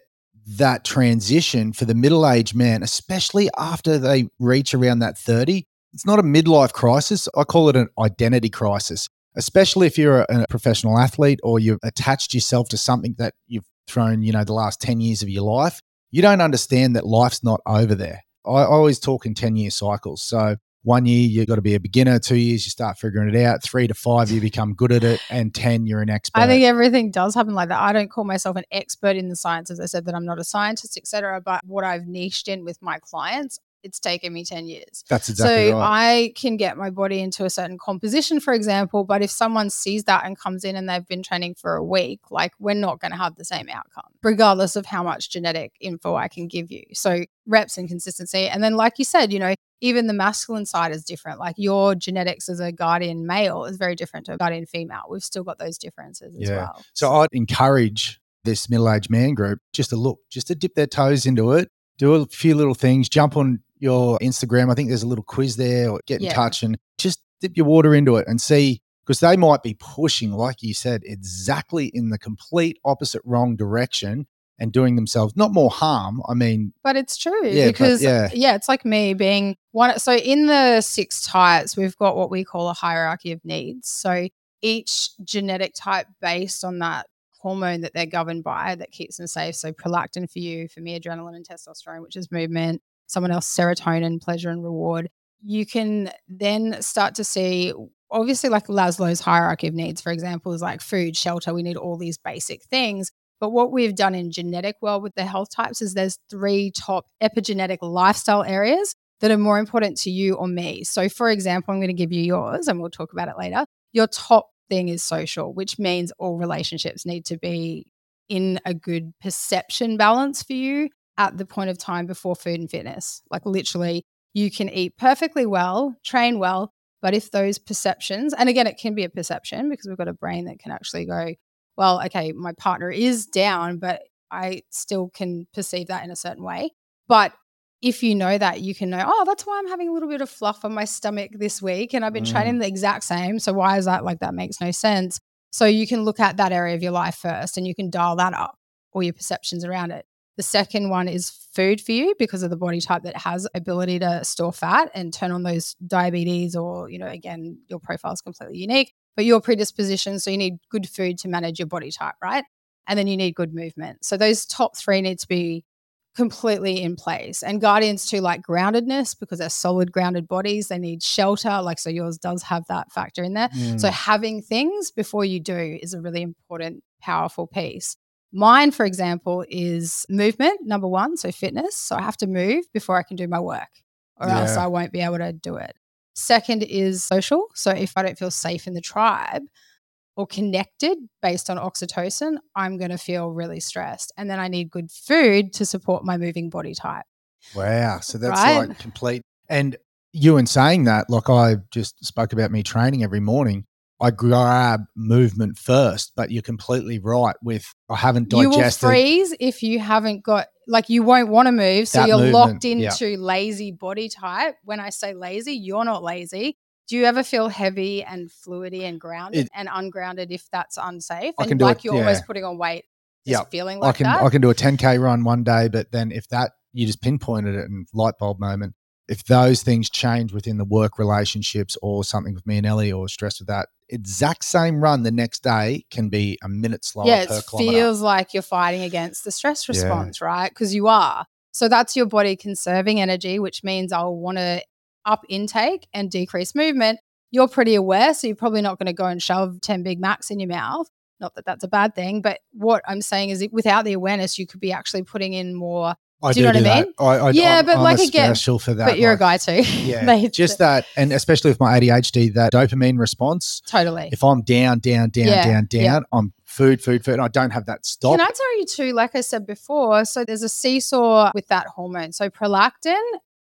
Speaker 1: that transition for the middle aged man, especially after they reach around that 30, it's not a midlife crisis. I call it an identity crisis, especially if you're a, a professional athlete or you've attached yourself to something that you've thrown, you know, the last 10 years of your life. You don't understand that life's not over there. I always talk in 10 year cycles. So one year you've got to be a beginner, two years you start figuring it out, three to five you become good at it, and ten you're an expert.
Speaker 2: I think everything does happen like that. I don't call myself an expert in the sciences I said that I'm not a scientist, etc. But what I've niched in with my clients, it's taken me 10 years.
Speaker 1: That's exactly
Speaker 2: so
Speaker 1: right.
Speaker 2: I can get my body into a certain composition, for example. But if someone sees that and comes in and they've been training for a week, like we're not going to have the same outcome, regardless of how much genetic info I can give you. So reps and consistency. And then, like you said, you know, even the masculine side is different. Like your genetics as a guardian male is very different to a guardian female. We've still got those differences as
Speaker 1: Yeah.
Speaker 2: well.
Speaker 1: So I'd encourage this middle-aged man group just to look, just to dip their toes into it, do a few little things, jump on your Instagram. I think there's a little quiz there, or get in
Speaker 2: Yeah.
Speaker 1: touch and just dip your water into it and see because they might be pushing, like you said, exactly in the complete opposite wrong direction and doing themselves not more harm. I mean,
Speaker 2: But it's true
Speaker 1: Yeah, but
Speaker 2: because
Speaker 1: yeah.
Speaker 2: yeah. it's like me being one. So in the six types, we've got what we call a hierarchy of needs. So each genetic type based on that hormone that they're governed by that keeps them safe. So prolactin for you, for me, adrenaline and testosterone, which is movement. Someone else, serotonin, pleasure and reward. You can then start to see, obviously, like Maslow's hierarchy of needs, for example, is like food, shelter. We need all these basic things. But what we've done in genetic world with the health types is there's three top epigenetic lifestyle areas that are more important to you or me. So, for example, I'm going to give you yours and we'll talk about it later. Your top thing is social, which means all relationships need to be in a good perception balance for you at the point of time before food and fitness. Like, literally, you can eat perfectly well, train well, but if those perceptions, and again, it can be a perception because we've got a brain that can actually go, well, okay, my partner is down, but I still can perceive that in a certain way. But if you know that, you can know, oh, that's why I'm having a little bit of fluff on my stomach this week. And I've been
Speaker 1: Mm.
Speaker 2: training the exact same. So why is that like that makes no sense? So you can look at that area of your life first and you can dial that up or your perceptions around it. The second one is food for you because of the body type that has ability to store fat and turn on those diabetes or, you know, again, your profile is completely unique, but your predisposition. So you need good food to manage your body type, right? And then you need good movement. So those top three need to be completely in place. And guardians too like groundedness because they're solid grounded bodies. They need shelter. Like so yours does have that factor in there.
Speaker 1: mm,
Speaker 2: So having things before you do is a really important, powerful piece. Mine, for example, is movement, number one. So fitness. So I have to move before I can do my work, or else I won't be able to do it. Second is social. So if I don't feel safe in the tribe or connected based on oxytocin, I'm going to feel really stressed. And then I need good food to support my moving body type.
Speaker 1: Wow. So that's
Speaker 2: Right?
Speaker 1: like complete. And you in saying that, like I just spoke about me training every morning. I grab movement first, but you're completely right with I haven't digested.
Speaker 2: You will freeze if you haven't got like you won't want to move. So you're
Speaker 1: movement,
Speaker 2: locked
Speaker 1: yeah.
Speaker 2: into lazy body type. When I say lazy, you're not lazy. Do you ever feel heavy and fluidy and grounded
Speaker 1: It-
Speaker 2: and ungrounded if that's unsafe?
Speaker 1: I
Speaker 2: and like
Speaker 1: it,
Speaker 2: you're
Speaker 1: yeah.
Speaker 2: almost putting on weight,
Speaker 1: Yeah,
Speaker 2: feeling
Speaker 1: I
Speaker 2: like
Speaker 1: can
Speaker 2: that.
Speaker 1: I can do a 10k run one day, but then if that you just pinpointed it and light bulb moment. If those things change within the work relationships or something with me and Ellie or stress with that, exact same run the next day can be a minute slower
Speaker 2: yeah, it feels like you're fighting against the stress
Speaker 1: Yeah.
Speaker 2: response, right? Because you are. So that's your body conserving energy, which means I'll want to up intake and decrease movement. You're pretty aware, so you're probably not going to go and shove 10 Big Macs in your mouth. Not that that's a bad thing, but what I'm saying is without the awareness, you could be actually putting in more.
Speaker 1: I
Speaker 2: Do you know what I mean?
Speaker 1: I, I,
Speaker 2: Yeah,
Speaker 1: I'm-
Speaker 2: but
Speaker 1: I'm
Speaker 2: like
Speaker 1: a
Speaker 2: again-
Speaker 1: special for that.
Speaker 2: but you're
Speaker 1: like,
Speaker 2: a guy too. *laughs*
Speaker 1: Yeah, just that, and especially with my ADHD, that dopamine response.
Speaker 2: totally.
Speaker 1: If I'm down, down, down,
Speaker 2: Yeah,
Speaker 1: down,
Speaker 2: yeah.
Speaker 1: down, I'm food, food, food. And I don't have that stop.
Speaker 2: Can I tell you too, like I said before, so there's a seesaw with that hormone. So prolactin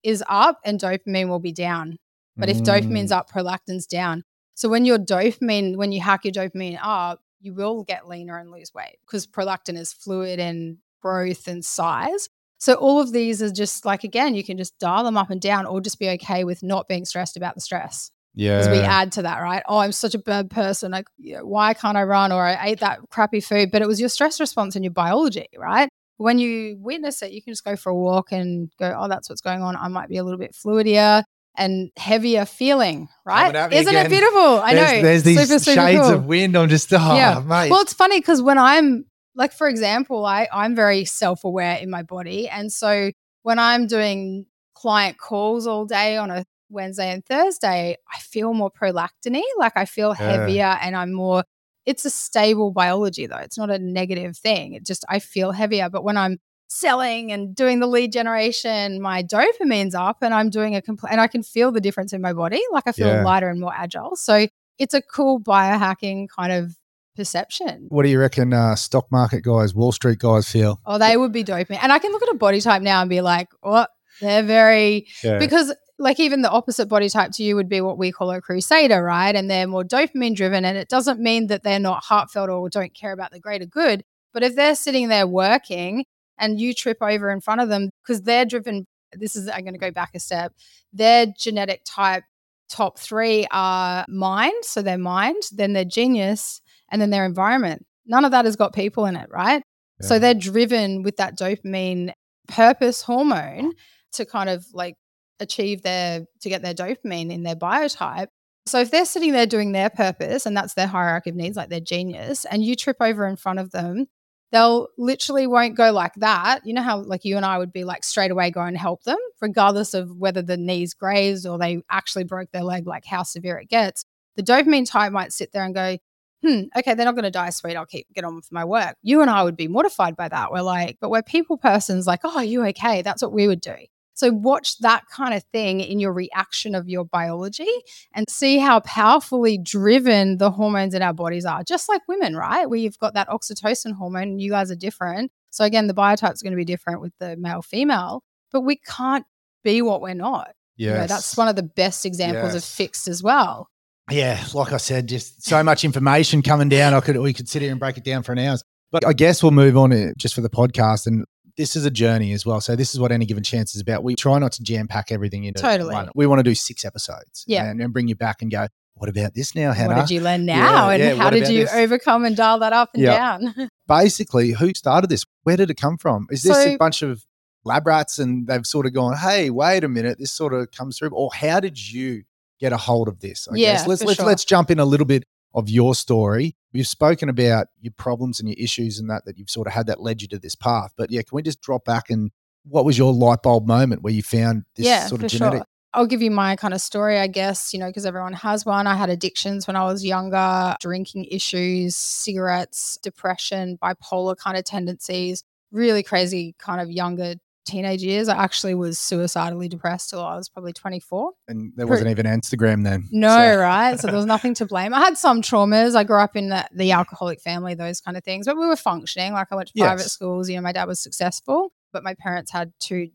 Speaker 2: is up and dopamine will be down. But if dopamine's
Speaker 1: Mm.
Speaker 2: up, prolactin's down. So when your dopamine, when you hack your dopamine up, you will get leaner and lose weight because prolactin is fluid and growth and size. So all of these are just like again, you can just dial them up and down or just be okay with not being stressed about the stress
Speaker 1: yeah,
Speaker 2: because we add to that, right? Oh, I'm such a bad person. Like, you know, why can't I run? Or I ate that crappy food, but it was your stress response and your biology, right? When you witness it, you can just go for a walk and go, oh, that's what's going on. I might be a little bit fluidier and heavier feeling, right?
Speaker 1: Coming at me
Speaker 2: Isn't
Speaker 1: again.
Speaker 2: it beautiful? I
Speaker 1: there's,
Speaker 2: know.
Speaker 1: There's these
Speaker 2: Super, super
Speaker 1: shades
Speaker 2: cool.
Speaker 1: of wind. I'm just, oh,
Speaker 2: Yeah.
Speaker 1: mate.
Speaker 2: Well, it's funny because when I'm like, for example, I I'm very self aware in my body, and so when I'm doing client calls all day on a Wednesday and Thursday, I feel more prolactin like I feel
Speaker 3: Yeah.
Speaker 2: heavier and I'm more it's a stable biology though. It's not a negative thing. It just I feel heavier. But when I'm selling and doing the lead generation, my dopamine's up and I'm doing a complete and I can feel the difference in my body. Like I feel
Speaker 3: Yeah.
Speaker 2: lighter and more agile. So it's a cool biohacking kind of perception.
Speaker 3: What do you reckon uh, stock market guys, Wall Street guys feel?
Speaker 2: Oh, they would be dopamine. And I can look at a body type now and be like, what? They're very
Speaker 3: Yeah.
Speaker 2: because like even the opposite body type to you would be what we call a crusader, right? And they're more dopamine driven. And it doesn't mean that they're not heartfelt or don't care about the greater good. But if they're sitting there working and you trip over in front of them because they're driven, this is, I'm going to go back a step. Their genetic type top three are mind. So their mind, then their genius, and then their environment. None of that has got people in it, right? So they're driven with that dopamine purpose hormone to kind of like achieve their to get their dopamine in their biotype. So if they're sitting there doing their purpose and that's their hierarchy of needs, like their genius, and you trip over in front of them, they'll literally won't go like that. You know how like you and I would be like straight away go and help them, regardless of whether the knees grazed or they actually broke their leg, like how severe it gets. The dopamine type might sit there and go, hmm, okay, they're not going to die sweet. I'll keep get on with my work. You and I would be mortified by that. We're like, but we're people persons, like, oh, are you okay? That's what we would do. So watch that kind of thing in your reaction of your biology and see how powerfully driven the hormones in our bodies are. Just like women, right? We've got that oxytocin hormone, you guys are different. So again, the biotype's going to be different with the male female, but we can't be what we're not. You know, that's one of the best examples of fixed as well.
Speaker 1: Yeah, like I said, just so much information coming down. I could we could sit here and break it down for an hour.
Speaker 3: But I guess we'll move on uh, just for the podcast. And this is a journey as well. So this is what any given chance is about. We try not to jam pack everything into
Speaker 2: Totally.
Speaker 3: one. We want to do six episodes.
Speaker 2: Yeah.
Speaker 3: And, and bring you back and go, what about this now, Hannah?
Speaker 2: What did you learn now?
Speaker 3: Yeah,
Speaker 2: and
Speaker 3: yeah,
Speaker 2: how did you
Speaker 3: this?
Speaker 2: overcome and dial that up and
Speaker 3: Yeah.
Speaker 2: down? *laughs*
Speaker 3: Basically, who started this? Where did it come from? Is this a bunch of lab rats and they've sort of gone, hey, wait a minute, this sort of comes through? Or how did you get a hold of this? I
Speaker 2: Yeah,
Speaker 3: guess. Let's let's
Speaker 2: sure.
Speaker 3: let's jump in a little bit of your story. You've spoken about your problems and your issues and that that you've sort of had that led you to this path. But yeah, can we just drop back and what was your light bulb moment where you found this
Speaker 2: yeah,
Speaker 3: sort
Speaker 2: for
Speaker 3: of genetic?
Speaker 2: sure. I'll give you my kind of story, I guess, you know, because everyone has one. I had addictions when I was younger, drinking issues, cigarettes, depression, bipolar kind of tendencies, really crazy kind of younger teenage years. I actually was suicidally depressed till I was probably 24.
Speaker 3: And there wasn't even Instagram then.
Speaker 2: No,
Speaker 3: So-
Speaker 2: right? So there was nothing to *laughs* blame. I had some traumas. I grew up in the, the alcoholic family, those kind of things, but we were functioning. Like I went to private
Speaker 3: Yes.
Speaker 2: schools. You know, my dad was successful, but my parents had two,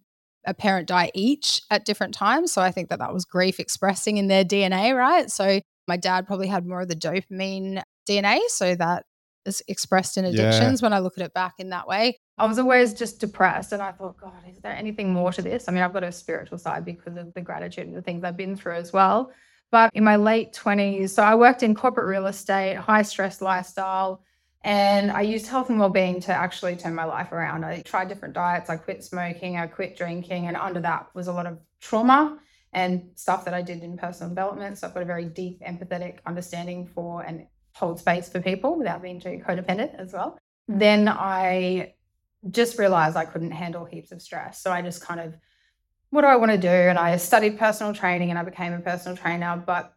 Speaker 2: a parent die each at different times. So I think that that was grief expressing in their DNA, right? So my dad probably had more of the dopamine DNA. So that is expressed in
Speaker 3: Yeah.
Speaker 2: addictions when I look at it back in that way. I was always just depressed. And I thought, God, is there anything more to this? I mean, I've got a spiritual side because of the gratitude and the things I've been through as well. But in my late 20s, so I worked in corporate real estate, high stress lifestyle, and I used health and well-being to actually turn my life around. I tried different diets, I quit smoking, I quit drinking, and under that was a lot of trauma and stuff that I did in personal development. So I've got a very deep empathetic understanding for and hold space for people without being too codependent as well. Hmm. Then I just realized I couldn't handle heaps of stress. So I just kind of what do I want to do? And I studied personal training and I became a personal trainer, but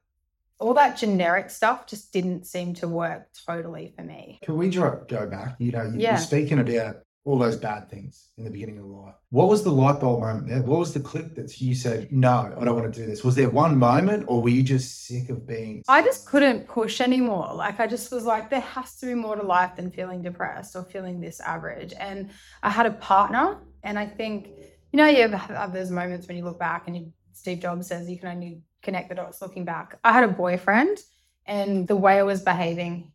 Speaker 2: all that generic stuff just didn't seem to work totally for me.
Speaker 4: Can we dro- go back? You know, you-
Speaker 2: Yeah.
Speaker 4: you're speaking about all those bad things in the beginning of life. What was the light bulb moment there? What was the click that you said, no, I don't want to do this? Was there one moment or were you just sick of being?
Speaker 2: I just couldn't push anymore. Like I just was like, there has to be more to life than feeling depressed or feeling this average. And I had a partner, and I think, you know, you have, those moments when you look back and you, Steve Jobs says you can only connect the dots looking back. I had a boyfriend, and the way I was behaving,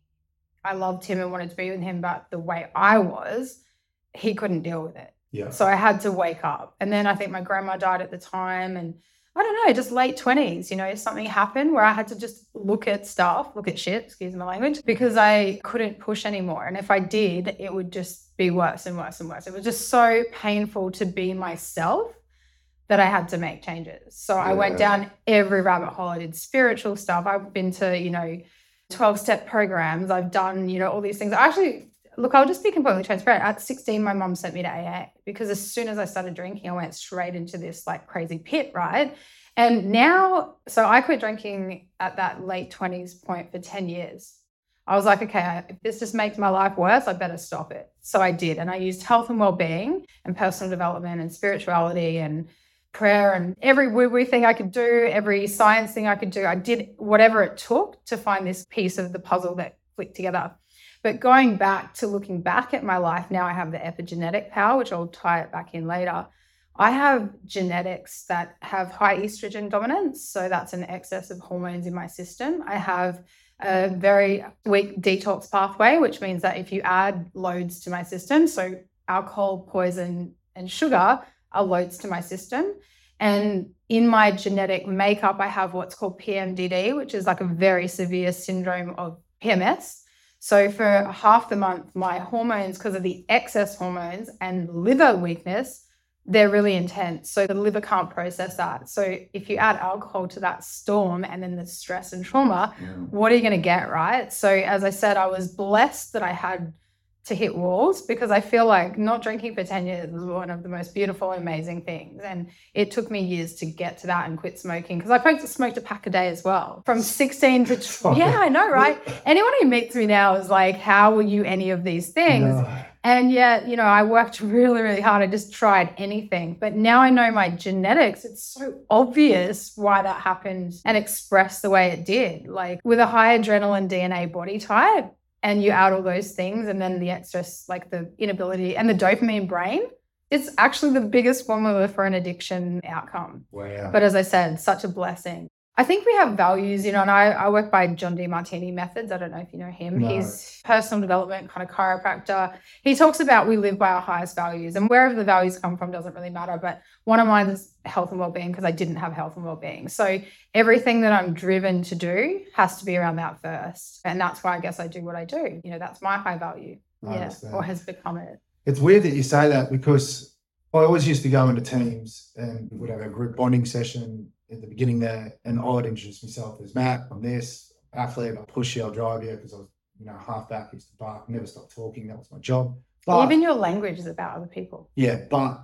Speaker 2: I loved him and wanted to be with him, but the way I was, he couldn't deal with it.
Speaker 4: Yeah.
Speaker 2: So I had to wake up. And then I think my grandma died at the time. And I don't know, just late 20s, you know, something happened where I had to just look at stuff, look at shit, excuse my language, because I couldn't push anymore. And if I did, it would just be worse and worse and worse. It was just so painful to be myself that I had to make changes. So I went down every rabbit hole. I did spiritual stuff. I've been to, you know, 12 step programs. I've done, you know, all these things. I actually look, I'll just be completely transparent. At 16, my mom sent me to AA because as soon as I started drinking, I went straight into this like crazy pit, right? And now, so I quit drinking at that late 20s point for 10 years. I was like, okay, if this just makes my life worse, I better stop it. So I did. And I used health and well-being and personal development and spirituality and prayer and every woo-woo thing I could do, every science thing I could do. I did whatever it took to find this piece of the puzzle that clicked together. But going back to looking back at my life, now I have the epigenetic power, which I'll tie it back in later. I have genetics that have high estrogen dominance. So that's an excess of hormones in my system. I have a very weak detox pathway, which means that if you add loads to my system, so alcohol, poison, and sugar are loads to my system. And in my genetic makeup, I have what's called PMDD, which is like a very severe syndrome of PMS. So for half the month, my hormones, because of the excess hormones and liver weakness, they're really intense. So the liver can't process that. So if you add alcohol to that storm and then the stress and trauma, yeah. what are you going to get, right? So as I said, I was blessed that I had to hit walls because I feel like not drinking for 10 years was one of the most beautiful, amazing things. And it took me years to get to that and quit smoking because I smoked a pack a day as well from 16 to, *laughs* yeah, I know, right? Anyone who meets me now is like, how were you any of these things? No. And yet, you know, I worked *laughs* really, really hard. I just tried anything. But now I know my genetics. It's so obvious why that happened and expressed the way it did. Like with a high adrenaline DNA body type, and you add all those things and then the excess like the inability and the dopamine brain it's actually the biggest formula for an addiction outcome
Speaker 1: wow.
Speaker 2: but as i said such a blessing I think we have values, you know, and I, I work by John Demartini Methods. I don't know if you know him. No. He's personal development kind of chiropractor. He talks about we live by our highest values, and wherever the values come from doesn't really matter. But one of mine is health and well-being because I didn't have health and well-being. So everything that I'm driven to do has to be around that first, and that's why I guess I do what I do. You know, that's my high value. I yeah, understand. or has become it.
Speaker 1: It's weird that you say that because I always used to go into teams and we would have a group bonding session at the beginning there, and I would introduce myself as Matt. I'm this athlete. I'll push you. I'll drive you because I was, you know, half back. Used to bark. Never stopped talking. That was my job.
Speaker 2: But, Even your language is about other people.
Speaker 1: Yeah, but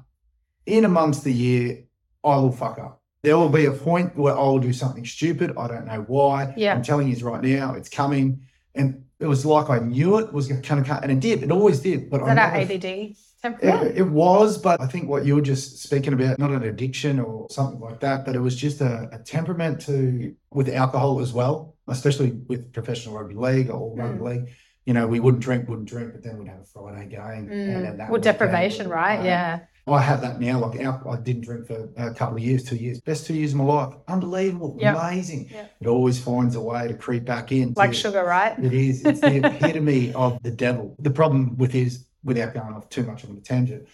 Speaker 1: in amongst the year, I will fuck up. There will be a point where I'll do something stupid. I don't know why.
Speaker 2: Yeah.
Speaker 1: I'm telling you right now, it's coming. And it was like I knew it was going to kind of come, and it did. It always did. But
Speaker 2: is that our ADD?
Speaker 1: It, it, was, but I think what you were just speaking about, not an addiction or something like that, but it was just a, a temperament to with alcohol as well, especially with professional rugby league or mm. rugby league. You know, we wouldn't drink, wouldn't drink, but then we'd have a Friday game.
Speaker 2: Mm. Well, deprivation, right? Yeah.
Speaker 1: I have that now. Like I didn't drink for a couple of years, two years, best two years of my life. Unbelievable, yep. amazing. Yep. It always finds a way to creep back in.
Speaker 2: Like sugar, right?
Speaker 1: It is. It's the *laughs* epitome of the devil. The problem with his without going off too much of a tangent,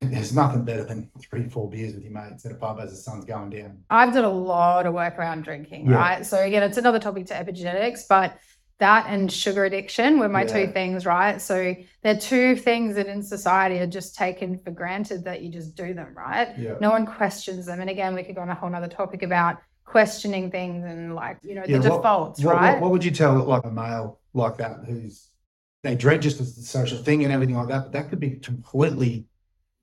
Speaker 1: there's nothing better than three, four beers with your mates at a pub as the sun's going down.
Speaker 2: I've done a lot of work around drinking, yeah. right? So again, it's another topic to epigenetics, but that and sugar addiction were my yeah. two things, right? So they're two things that in society are just taken for granted that you just do them, right?
Speaker 1: Yeah.
Speaker 2: No one questions them. And again, we could go on a whole other topic about questioning things and like, you know, the what, defaults,
Speaker 1: what,
Speaker 2: right?
Speaker 1: What, what would you tell like a male like that who's they dread just as the social thing and everything like that, but that could be completely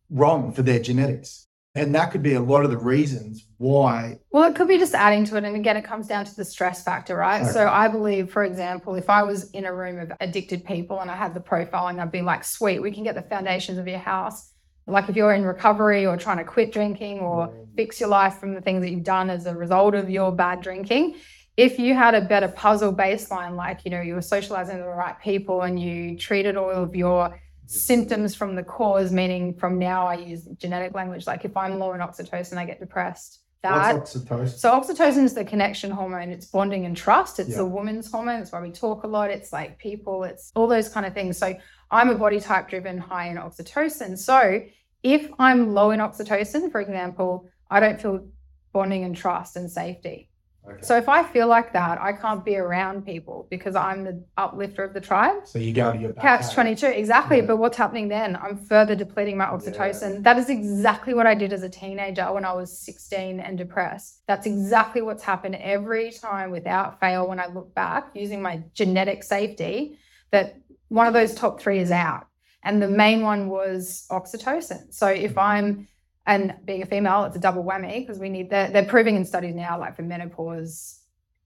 Speaker 1: wrong for their genetics. And that could be a lot of the reasons why.
Speaker 2: Well, it could be just adding to it. And again, it comes down to the stress factor, right? Okay. So I believe, for example, if I was in a room of addicted people and I had the profiling, I'd be like, sweet, we can get the foundations of your house. Like if you're in recovery or trying to quit drinking or mm. fix your life from the things that you've done as a result of your bad drinking, if you had a better puzzle baseline, like, you know, you were socializing with the right people and you treated all of your symptoms from the cause, meaning from now I use genetic language, like if I'm low in oxytocin, I get depressed.
Speaker 1: That, What's oxytocin?
Speaker 2: So oxytocin is the connection hormone. It's bonding and trust. It's yeah. the woman's hormone. That's why we talk a lot. It's like people. It's all those kind of things. So I'm a body type driven, high in oxytocin. So if I'm low in oxytocin, for example, I don't feel bonding and trust and safety. Okay. So if I feel like that, I can't be around people because I'm the uplifter of the tribe.
Speaker 1: So you go to your
Speaker 2: catch twenty two exactly. Yeah. But what's happening then? I'm further depleting my oxytocin. Yeah. That is exactly what I did as a teenager when I was 16 and depressed. That's exactly what's happened every time without fail when I look back using my genetic safety. That one of those top three is out. And the main one was oxytocin. So if I'm and being a female, it's a double whammy because we need they're, they're proving in studies now, like for menopause,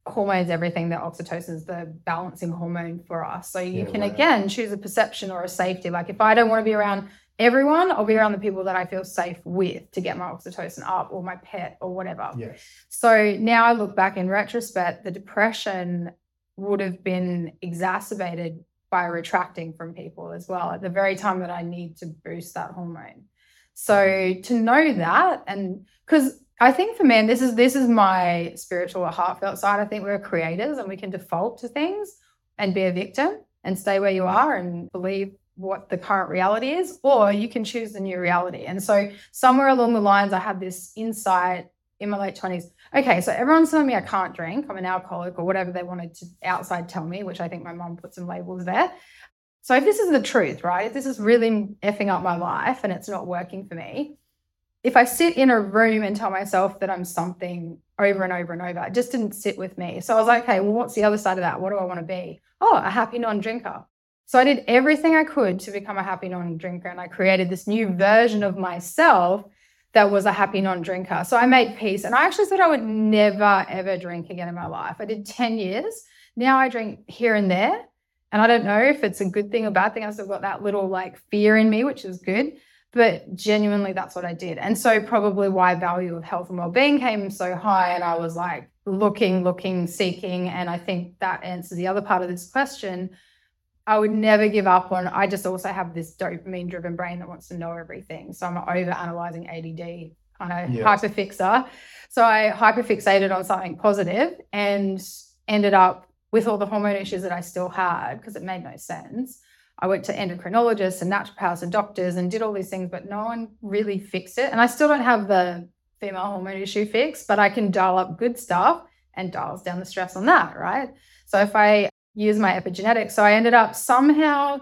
Speaker 2: hormones, everything, that oxytocin is the balancing hormone for us. So you
Speaker 4: Yeah,
Speaker 2: can again choose a perception or a safety. Like if I don't want to be around everyone, I'll be around the people that I feel safe with to get my oxytocin up or my pet or whatever.
Speaker 4: Yes.
Speaker 2: So now I look back in retrospect, the depression would have been exacerbated by retracting from people as well at the very time that I need to boost that hormone. So to know that and because I think for men, this is this is my spiritual or heartfelt side. I think we're creators and we can default to things and be a victim and stay where you are and believe what the current reality is, or you can choose the new reality. And so somewhere along the lines, I had this insight in my late 20s. Okay, so everyone's telling me I can't drink, I'm an alcoholic, or whatever they wanted to outside tell me, which I think my mom put some labels there. So if this is the truth, right? If this is really effing up my life and it's not working for me, if I sit in a room and tell myself that I'm something over and over and over, it just didn't sit with me. So I was like, okay, well, what's the other side of that? What do I want to be? Oh, a happy non drinker. So I did everything I could to become a happy non drinker. And I created this new version of myself that was a happy non drinker. So I made peace. And I actually thought I would never, ever drink again in my life. I did 10 years. Now I drink here and there. And I don't know if it's a good thing or bad thing. I still got that little like fear in me, which is good. But genuinely, that's what I did. And so, probably why value of health and well-being came so high. And I was like looking, looking, seeking. And I think that answers the other part of this question. I would never give up on. I just also have this dopamine-driven brain that wants to know everything. So I'm over-analyzing ADD kind of
Speaker 4: Yes.
Speaker 2: hyperfixer. So I hyperfixated on something positive and ended up with all the hormone issues that I still had because it made no sense. I went to endocrinologists and naturopaths and doctors and did all these things, but no one really fixed it. And I still don't have the female hormone issue fixed, but I can dial up good stuff and dials down the stress on that, right? So if I use my epigenetics, so I ended up somehow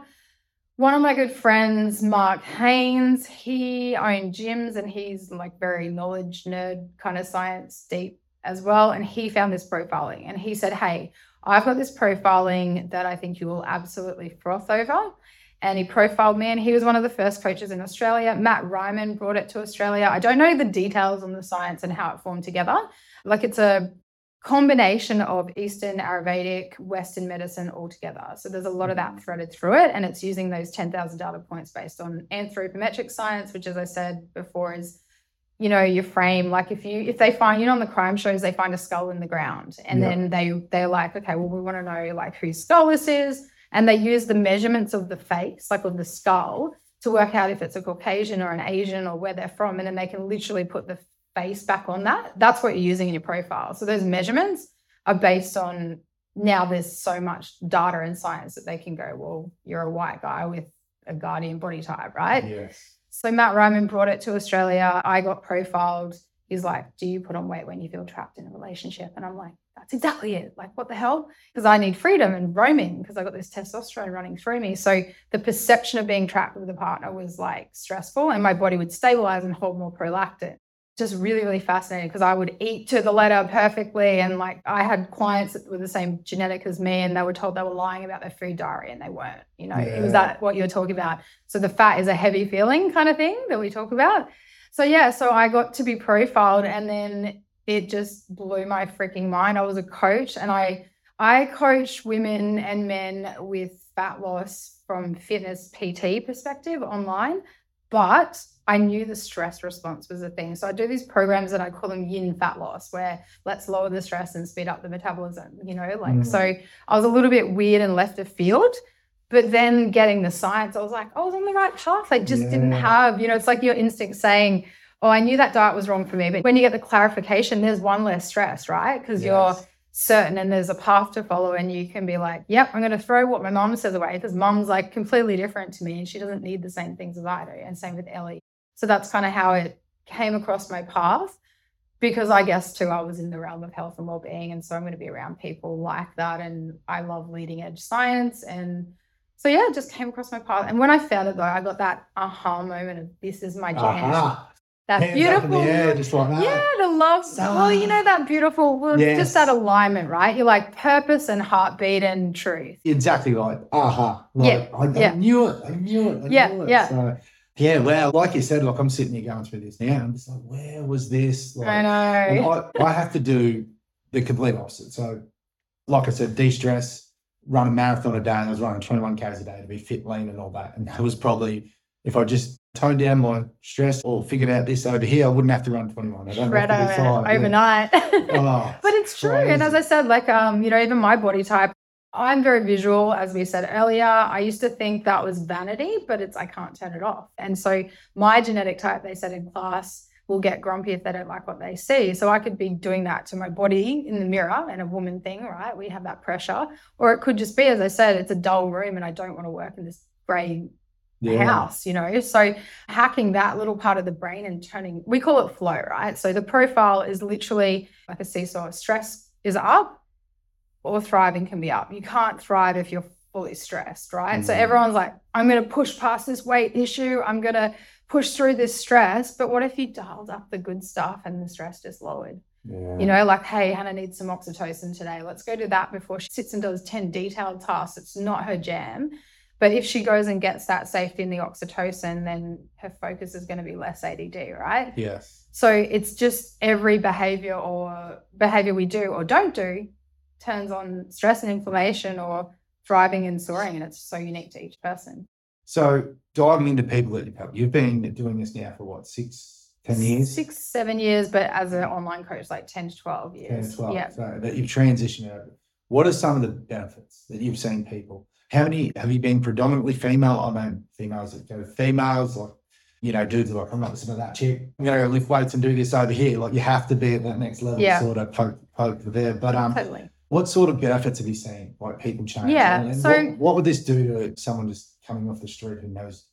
Speaker 2: one of my good friends, Mark Haynes, he owned gyms and he's like very knowledge nerd, kind of science deep as well. And he found this profiling and he said, Hey, I've got this profiling that I think you will absolutely froth over. And he profiled me, and he was one of the first coaches in Australia. Matt Ryman brought it to Australia. I don't know the details on the science and how it formed together. Like it's a combination of Eastern, Ayurvedic, Western medicine all together. So there's a lot of that mm-hmm. threaded through it, and it's using those 10,000 data points based on anthropometric science, which, as I said before, is you know your frame like if you if they find you know on the crime shows they find a skull in the ground and
Speaker 4: Yeah.
Speaker 2: then they they're like okay well we want to know like whose skull this is and they use the measurements of the face like of the skull to work out if it's a caucasian or an asian or where they're from and then they can literally put the face back on that that's what you're using in your profile so those measurements are based on now there's so much data and science that they can go well you're a white guy with a guardian body type right
Speaker 4: Yes.
Speaker 2: So Matt Ryman brought it to Australia. I got profiled. He's like, Do you put on weight when you feel trapped in a relationship? And I'm like, That's exactly it. Like, what the hell? Because I need freedom and roaming because I got this testosterone running through me. So the perception of being trapped with a partner was like stressful, and my body would stabilize and hold more prolactin. Just really, really fascinating because I would eat to the letter perfectly. And like, I had clients that were the same genetic as me, and they were told they were lying about their food diary, and they weren't. You know, it was that what you're talking about. So the fat is a heavy feeling kind of thing that we talk about. So yeah, so I got to be profiled and then it just blew my freaking mind. I was a coach and I I coach women and men with fat loss from fitness PT perspective online, but I knew the stress response was a thing. So I do these programs that I call them yin fat loss, where let's lower the stress and speed up the metabolism, you know, like
Speaker 4: Mm.
Speaker 2: so I was a little bit weird and left of field. But then getting the science, I was like, oh, I was on the right path. I just didn't have, you know, it's like your instinct saying, oh, I knew that diet was wrong for me. But when you get the clarification, there's one less stress, right? Because you're certain and there's a path to follow and you can be like yep i'm going to throw what my mom says away because mom's like completely different to me and she doesn't need the same things as i do and same with ellie so that's kind of how it came across my path because i guess too i was in the realm of health and well-being and so i'm going to be around people like that and i love leading edge science and so yeah it just came across my path and when i found it though i got that aha moment of this is my jam
Speaker 4: Aha.
Speaker 2: that
Speaker 1: Hands
Speaker 2: beautiful.
Speaker 1: air, just like that.
Speaker 2: yeah, the love. Well, you know that beautiful. Well,
Speaker 1: Yes.
Speaker 2: just that alignment, right? You're like purpose and heartbeat and truth.
Speaker 1: Exactly like, aha. Like,
Speaker 2: Yeah,
Speaker 1: I, I
Speaker 2: yeah.
Speaker 1: knew it. I knew it. I
Speaker 2: Yeah,
Speaker 1: knew it.
Speaker 2: yeah.
Speaker 1: So, yeah, well, like you said, like I'm sitting here going through this now. I'm just like, where was this? Like,
Speaker 2: I know.
Speaker 1: I, I have to do the complete opposite. So, like I said, de stress, run a marathon a day. And I was running 21 Ks a day to be fit, lean, and all that. And that was probably, if I just toned down my stress or figured out this over here, I wouldn't have to run 21. I don't have to do
Speaker 2: Shredder
Speaker 1: five. yeah.
Speaker 2: overnight. *laughs*
Speaker 1: Oh,
Speaker 2: but it's true. And as I said, like um, you know, even my body type, I'm very visual, as we said earlier. I used to think that was vanity, but it's I can't turn it off. And so my genetic type, they said in class, will get grumpy if they don't like what they see. So I could be doing that to my body in the mirror and a woman thing, right? We have that pressure. Or it could just be, as I said, it's a dull room and I don't want to work in this grey
Speaker 1: yeah.
Speaker 2: house, you know. So hacking that little part of the brain and turning we call it flow, right? So the profile is literally like a seesaw. Stress is up or thriving can be up. You can't thrive if you're fully stressed, right? So
Speaker 1: Mm.
Speaker 2: everyone's like, I'm gonna push past this weight issue, I'm gonna push through this stress. But what if you dialed up the good stuff and the stress just lowered?
Speaker 1: Yeah.
Speaker 2: You know, like, hey, Hannah needs some oxytocin today. Let's go do that before she sits and does 10 detailed tasks. It's not her jam. But if she goes and gets that safety in the oxytocin, then her focus is going to be less ADD, right?
Speaker 1: Yes.
Speaker 2: So it's just every behavior or behavior we do or don't do turns on stress and inflammation or thriving and soaring. And it's so unique to each person.
Speaker 1: So diving into people that you've helped, you've been doing this now for what, six, ten years?
Speaker 2: Six, seven years, but as an online coach, like 10 to 12
Speaker 1: 10
Speaker 2: years.
Speaker 1: to 12.
Speaker 2: Yeah.
Speaker 1: So that you've transitioned over. What are some of the benefits that you've seen people? How many have you been predominantly female? I mean, females that go females, like, you know, dudes are like, I'm not listening to that chick. I'm going to go lift weights and do this over here. Like, you have to be at that next level,
Speaker 2: Yeah.
Speaker 1: sort of poke, poke there. But um,
Speaker 2: Totally.
Speaker 1: What sort of benefits have you seen? Like, people change?
Speaker 2: Yeah,
Speaker 1: And
Speaker 2: so-
Speaker 1: what, what would this do to someone just coming off the street who knows?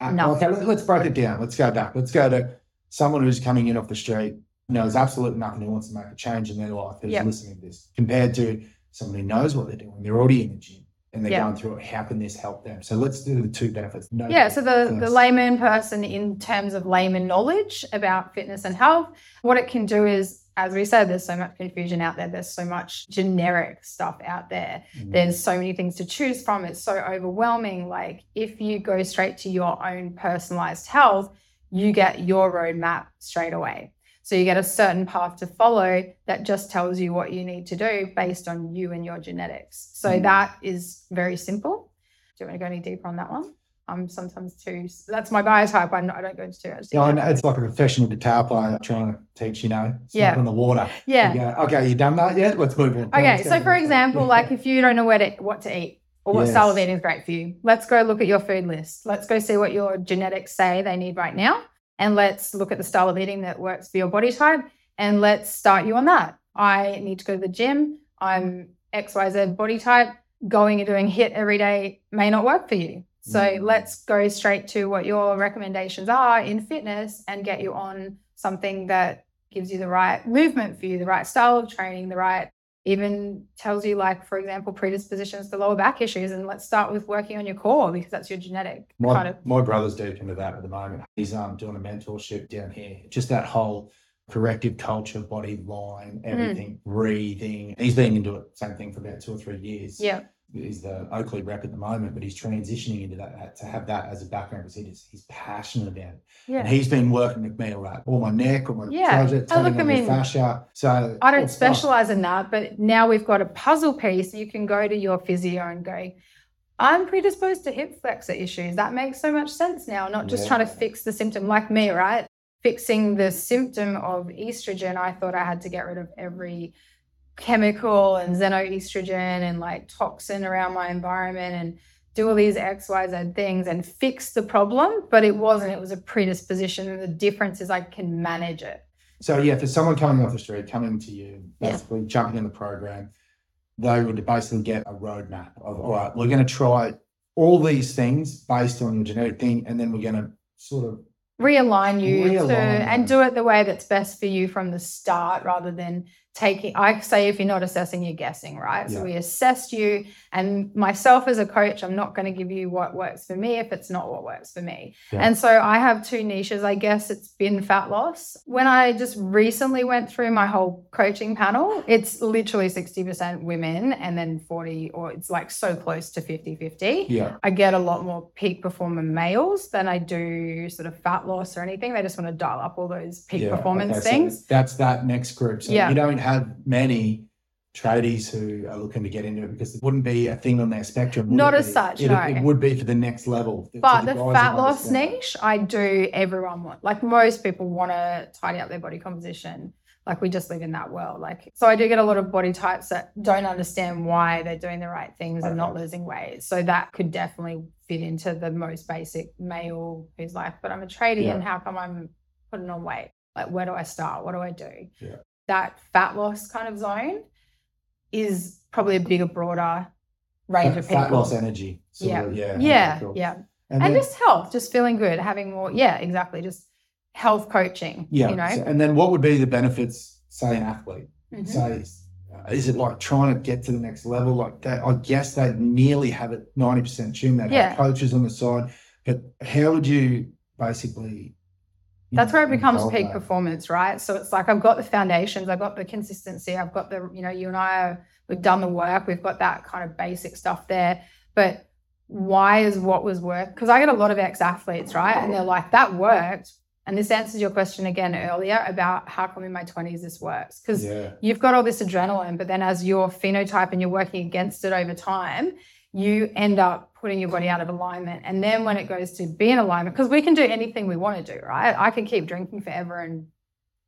Speaker 1: Uh,
Speaker 2: No.
Speaker 1: Okay, let, let's break it down. Let's go back. Let's go to someone who's coming in off the street, knows absolutely nothing, who wants to make a change in their life, who's
Speaker 2: Yep.
Speaker 1: listening to this, compared to someone who knows what they're doing. They're already in the gym and they're
Speaker 2: Yeah.
Speaker 1: going through it. How can this help them? So let's do the two benefits. No
Speaker 2: Yeah, so the, the layman person, in terms of layman knowledge about fitness and health, what it can do is, as we said, there's so much confusion out there. There's so much generic stuff out there.
Speaker 1: Mm.
Speaker 2: There's so many things to choose from. It's so overwhelming. Like, if you go straight to your own personalized health, you get your roadmap straight away. So you get a certain path to follow that just tells you what you need to do based on you and your genetics. So
Speaker 1: Mm.
Speaker 2: that is very simple. Do you want to go any deeper on that one? I'm sometimes too. That's my biotype. I'm not, I don't go into too much.
Speaker 1: Yeah, know, it's like a professional guitar player trying to teach, you know,
Speaker 2: Yeah.
Speaker 1: on the water.
Speaker 2: Yeah.
Speaker 1: You go, okay, you done that yet? Let's move on.
Speaker 2: Okay, so for example, like if you don't know where to, what to eat or what style of eating is great for you, let's go look at your food list. Let's go see what your genetics say they need right now. And let's look at the style of eating that works for your body type. And let's start you on that. I need to go to the gym. I'm XYZ body type. Going and doing HIIT every day may not work for you. So
Speaker 1: Mm.
Speaker 2: let's go straight to what your recommendations are in fitness and get you on something that gives you the right movement for you, the right style of training, the right even tells you like for example predispositions to lower back issues and let's start with working on your core because that's your genetic
Speaker 1: My,
Speaker 2: kind of
Speaker 1: my brother's deep into that at the moment. He's um doing a mentorship down here. Just that whole corrective culture, body line,
Speaker 2: Mm.
Speaker 1: everything, breathing. He's been into it, same thing for about two or three years.
Speaker 2: yeah
Speaker 1: He's the Oakley rep at the moment, but he's transitioning into that to have that as a background because he just, he's passionate about it. Yeah. And
Speaker 2: yeah
Speaker 1: he's been working with me all right, all my neck, all my
Speaker 2: Yeah.
Speaker 1: shoulders,
Speaker 2: Oh, look, I mean,
Speaker 1: fascia. So
Speaker 2: I don't
Speaker 1: stuff.
Speaker 2: specialize in that but now we've got a puzzle piece you can go to your physio and go I'm predisposed to hip flexor issues. That makes so much sense now, not just trying to fix the symptom like me, right? Fixing the symptom of estrogen, I thought I had to get rid of every chemical and xenoestrogen and like toxin around my environment and do all these XYZ things and fix the problem. But it wasn't, it was a predisposition. And the difference is I can manage it.
Speaker 1: So yeah, for someone coming off the street, coming to you,
Speaker 2: Yeah.
Speaker 1: basically jumping in the program, they would basically get a roadmap of all right, we're going to try all these things based on your genetic thing, and then we're going to sort of
Speaker 2: realign you to, and do it the way that's best for you from the start rather than taking i say if you're not assessing you're guessing right
Speaker 1: Yeah.
Speaker 2: so we assessed you and myself as a coach i'm not going to give you what works for me if it's not what works for me
Speaker 1: Yeah.
Speaker 2: and so i have two niches i guess it's been fat loss when i just recently went through my whole coaching panel it's literally 60% women and then 40 or it's like so close to 50 50
Speaker 1: Yeah.
Speaker 2: I get a lot more peak performer males than I do sort of fat loss or anything. They just want to dial up all those peak
Speaker 1: Yeah,
Speaker 2: performance
Speaker 1: okay, so
Speaker 2: things.
Speaker 1: that's that next group. So
Speaker 2: Yeah.
Speaker 1: you don't have many tradies who are looking to get into it because it wouldn't be a thing on their spectrum.
Speaker 2: Not as
Speaker 1: be?
Speaker 2: such,
Speaker 1: It,
Speaker 2: no.
Speaker 1: it would be for the next level.
Speaker 2: But the
Speaker 1: who
Speaker 2: fat loss niche, I do everyone want. Like most people want to tidy up their body composition. Like we just live in that world. Like so I do get a lot of body types that don't understand why they're doing the right things and not losing weight. So that could definitely fit into the most basic male who's like, but I'm a tradie
Speaker 1: Yeah.
Speaker 2: and how come I'm putting on weight? Like where do I start? What do I do?
Speaker 1: Yeah.
Speaker 2: That fat loss kind of zone is probably a bigger, broader range
Speaker 1: Fat,
Speaker 2: of people.
Speaker 1: fat loss energy. sort
Speaker 2: Yeah.
Speaker 1: of, yeah.
Speaker 2: yeah,
Speaker 1: cool.
Speaker 2: yeah
Speaker 1: And,
Speaker 2: and
Speaker 1: then,
Speaker 2: just health, just feeling good, having more. Yeah, exactly. Just health coaching.
Speaker 1: yeah.
Speaker 2: you know.
Speaker 1: so- and then what would be the benefits, say, an athlete?
Speaker 2: Mhm.
Speaker 1: Say, uh, is it like trying to get to the next level? Like that, I guess they nearly have it 90% tuned. They
Speaker 2: Yeah.
Speaker 1: have coaches on the side. But how would you basically.
Speaker 2: That's where it becomes peak
Speaker 1: that?
Speaker 2: performance, right? So it's like I've got the foundations, I've got the consistency, I've got the, you know, you and I are, we've done the work, we've got that kind of basic stuff there. But why is what was work? Because I get a lot of ex athletes, right? And they're like, that worked. And this answers your question again earlier about how come in my 20s this works. Because
Speaker 1: Yeah.
Speaker 2: you've got all this adrenaline, but then as your phenotype and you're working against it over time, you end up putting your body out of alignment. And then when it goes to be in alignment, because we can do anything we want to do, right? I can keep drinking forever and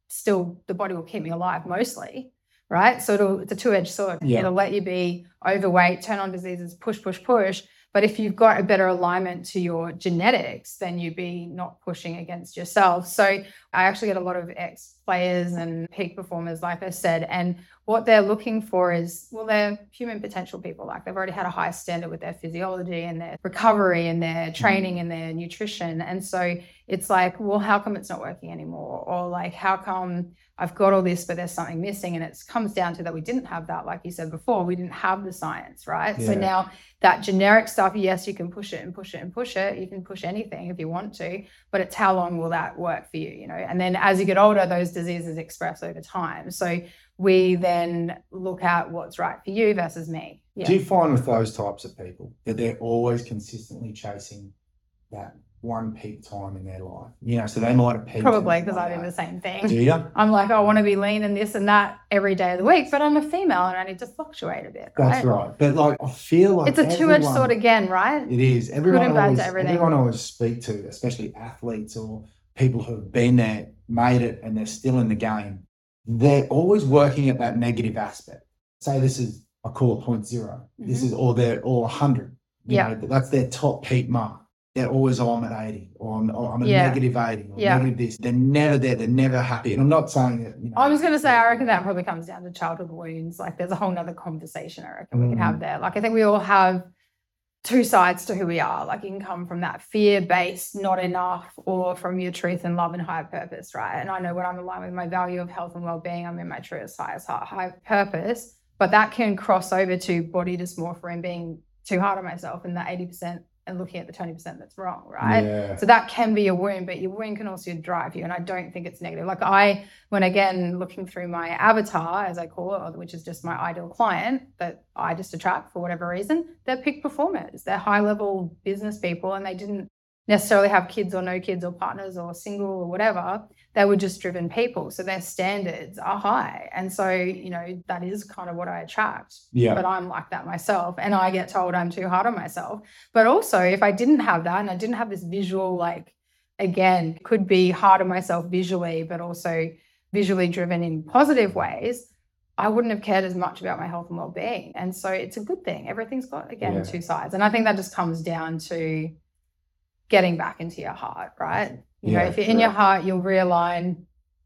Speaker 2: still the body will keep me alive mostly, right? So it'll, it's a two edged sword.
Speaker 1: Yeah.
Speaker 2: It'll let you be overweight, turn on diseases, push, push, push. But if you've got a better alignment to your genetics, then you'd be not pushing against yourself. So I actually get a lot of ex players and peak performers, like I said, and what they're looking for is well, they're human potential people. Like they've already had a high standard with their physiology and their recovery and their mm-hmm. training and their nutrition. And so it's like, well, how come it's not working anymore? Or like, how come I've got all this, but there's something missing? And it comes down to that we didn't have that, like you said before, we didn't have the science, right? So now that generic stuff, yes, you can push it and push it and push it. You can push anything if you want to, but it's how long will that work for you, you know? And then as you get older, those diseases express over time. So we then look at what's right for you versus me. Yeah.
Speaker 1: Do you find with those types of people that they're always consistently chasing that one peak time in their life? You know, so they might have peaked.
Speaker 2: Probably because I
Speaker 1: one
Speaker 2: do the same
Speaker 1: Do
Speaker 2: thing.
Speaker 1: you?
Speaker 2: I'm like, I want to be lean and this and that every day of the week, but I'm a female and I need to fluctuate a bit.
Speaker 1: That's
Speaker 2: right.
Speaker 1: right. But like, I feel like
Speaker 2: It's a two edged sword again, right?
Speaker 1: It is. Everyone
Speaker 2: and bad to everything.
Speaker 1: everyone I always speak to, especially athletes or people who have been there, made it, and they're still in the game. They're always working at that negative aspect. Say this is I call it point 0 This is or they're or a hundred. You
Speaker 2: Mm-hmm. Yeah.
Speaker 1: know, that's their top peak mark. They're always oh, I'm at 80 or I'm, or I'm a
Speaker 2: Yeah.
Speaker 1: negative 80 or
Speaker 2: Yeah.
Speaker 1: negative this. They're never there. They're never happy. And I'm not saying that, you know.
Speaker 2: I was going to say, I reckon that probably comes down to childhood wounds. Like, there's a whole nother conversation I reckon we could
Speaker 1: Mm.
Speaker 2: have there. Like, I think we all have two sides to who we are. Like, you can come from that fear based, not enough, or from your truth and love and higher purpose, right? And I know when I'm aligned with my value of health and well being, I'm in my truest, highest heart, high purpose. But that can cross over to body dysmorphia and being too hard on myself and that 80% and looking at the 20% that's wrong, right?
Speaker 1: Yeah.
Speaker 2: So that can be a wound, but your wound can also drive you. And I don't think it's negative. Like I, when again looking through my avatar, as I call it, which is just my ideal client that I just attract for whatever reason, they're peak performers. They're high level business people and they didn't necessarily have kids or no kids or partners or single or whatever. They were just driven people. So their standards are high. And so, you know, that is kind of what I attract
Speaker 1: Yeah.
Speaker 2: but I'm like that myself. And I get told I'm too hard on myself. But also, if I didn't have that and I didn't have this visual, like, again, could be hard on myself visually, but also visually driven in positive ways, I wouldn't have cared as much about my health and well being. And so it's a good thing. Everything's got, again,
Speaker 1: Yeah.
Speaker 2: two sides. And I think that just comes down to getting back into your heart, right? You know, if you're in your heart, you'll realign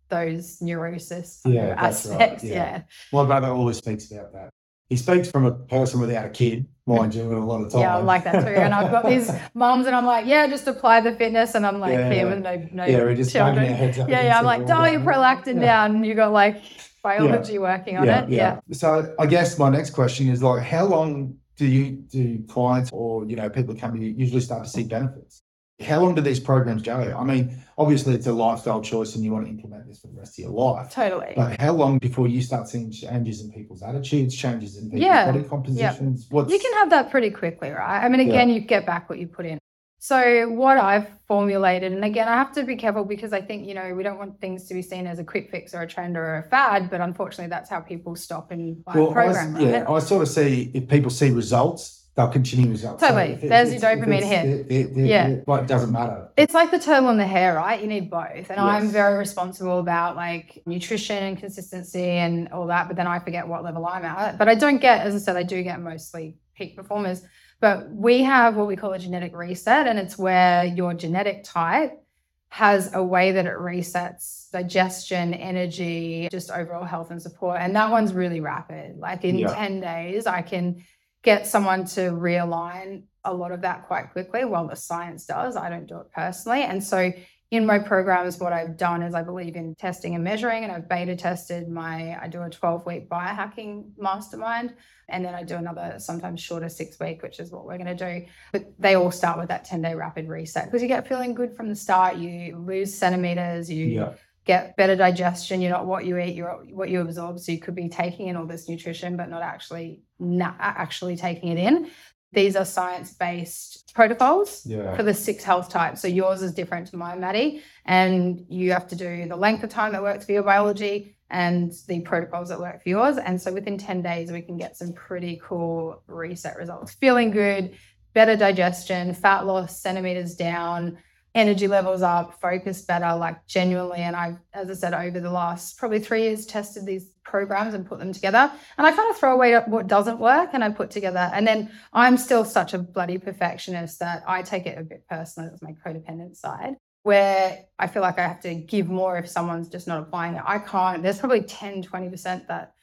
Speaker 2: those neurosis
Speaker 1: Yeah, *laughs* that's right,
Speaker 2: aspects.
Speaker 1: yeah.
Speaker 2: yeah.
Speaker 1: My brother always speaks about that. He speaks from a person without a kid, mind you, a lot of times.
Speaker 2: Yeah, I'm like that too. And I've got these *laughs* mums, and I'm like, yeah, just apply the fitness, and I'm like,
Speaker 1: Yeah,
Speaker 2: here
Speaker 1: yeah.
Speaker 2: with no no
Speaker 1: yeah, we're just banging
Speaker 2: children.
Speaker 1: our heads up
Speaker 2: Yeah, yeah. I'm like,
Speaker 1: wall
Speaker 2: dial
Speaker 1: down
Speaker 2: your prolactin
Speaker 1: Yeah.
Speaker 2: down. You got like biology working on it. Yeah.
Speaker 4: So I guess my next question is like, how long do you do clients or you know people come to you usually start to see benefits? How long do these programs go? I mean, obviously it's a lifestyle choice and you want to implement this for the rest of your life.
Speaker 2: Totally.
Speaker 4: But how long before you start seeing changes in people's attitudes, changes in people's
Speaker 2: Yeah.
Speaker 4: body compositions? What's
Speaker 2: You can have that pretty quickly, right? I mean, again, you get back what you put in. So, what I've formulated, and again, I have to be careful because I think, you know, we don't want things to be seen as a quick fix or a trend or a fad, but unfortunately, that's how people stop and buy a
Speaker 4: Well, I,
Speaker 2: program,
Speaker 4: yeah. I sort of see if people see results, they'll continue results.
Speaker 2: Totally.
Speaker 4: if
Speaker 2: There's your dopamine hit.
Speaker 4: it- it- it-
Speaker 2: Yeah.
Speaker 4: it, like, doesn't matter.
Speaker 2: It's like the turtle on the hare, right? You need both. And I'm very responsible about like nutrition and consistency and all that, but then I forget what level I'm at. But I don't get, as I said, I do get mostly peak performers. But we have what we call a genetic reset, and it's where your genetic type has a way that it resets digestion, energy, just overall health and support. And that one's really rapid. Like in
Speaker 4: Yeah.
Speaker 2: 10 days, I can get someone to realign a lot of that quite quickly. Well, the science does. I don't do it personally. And so in my programs, what I've done is I believe in testing and measuring, and I've beta tested my, I do a 12 week biohacking mastermind. And then I do another, sometimes shorter six week, which is what we're going to do. But they all start with that 10 day rapid reset because you get feeling good from the start. You lose centimeters, you
Speaker 4: Yeah.
Speaker 2: get better digestion. You're not what you eat, you're what you absorb. So you could be taking in all this nutrition, but not actually not actually taking it in. These are science-based protocols
Speaker 4: Yeah.
Speaker 2: for the six health types. So yours is different to mine, Matty. And you have to do the length of time that works for your biology and the protocols that work for yours. And so within 10 days, we can get some pretty cool reset results. Feeling good, better digestion, fat loss, centimeters down, energy levels up, focus better, like genuinely. And I've, as I said, over the last probably three years, tested these programs and put them together. And I kind of throw away what doesn't work and I put together. And then I'm still such a bloody perfectionist that I take it a bit personally. That's my codependent side. Where I feel like I have to give more if someone's just not applying it. I can't. There's probably 10, 20% that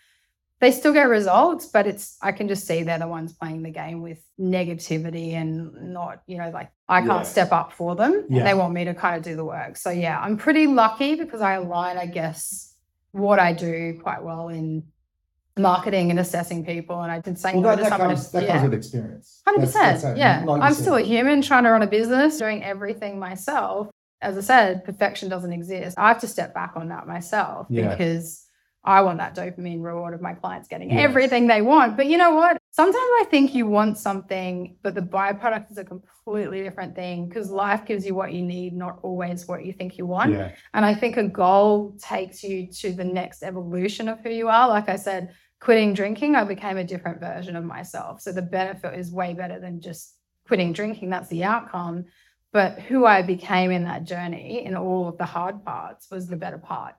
Speaker 2: they still get results, but it's I can just see they're the ones playing the game with negativity and not, you know, like I can't
Speaker 4: Yeah.
Speaker 2: step up for them.
Speaker 4: Yeah.
Speaker 2: And they want me to kind of do the work. So yeah, I'm pretty lucky because I align, I guess, what I do quite well in marketing and assessing people. And I did say
Speaker 4: Well, that, that,
Speaker 2: someone.
Speaker 4: comes, that
Speaker 2: yeah.
Speaker 4: comes with experience.
Speaker 2: Hundred
Speaker 4: That's- that's
Speaker 2: percent. Yeah, I'm still a human trying to run a business, doing everything myself. As I said, perfection doesn't exist. I have to step back on that myself
Speaker 4: Yeah.
Speaker 2: because I want that dopamine reward of my clients getting
Speaker 4: Yes.
Speaker 2: everything they want. But you know what? Sometimes I think you want something, but the byproduct is a completely different thing because life gives you what you need, not always what you think you want.
Speaker 4: Yeah.
Speaker 2: And I think a goal takes you to the next evolution of who you are. Like I said, quitting drinking, I became a different version of myself. So the benefit is way better than just quitting drinking. That's the outcome. But who I became in that journey, in all of the hard parts, was the better part.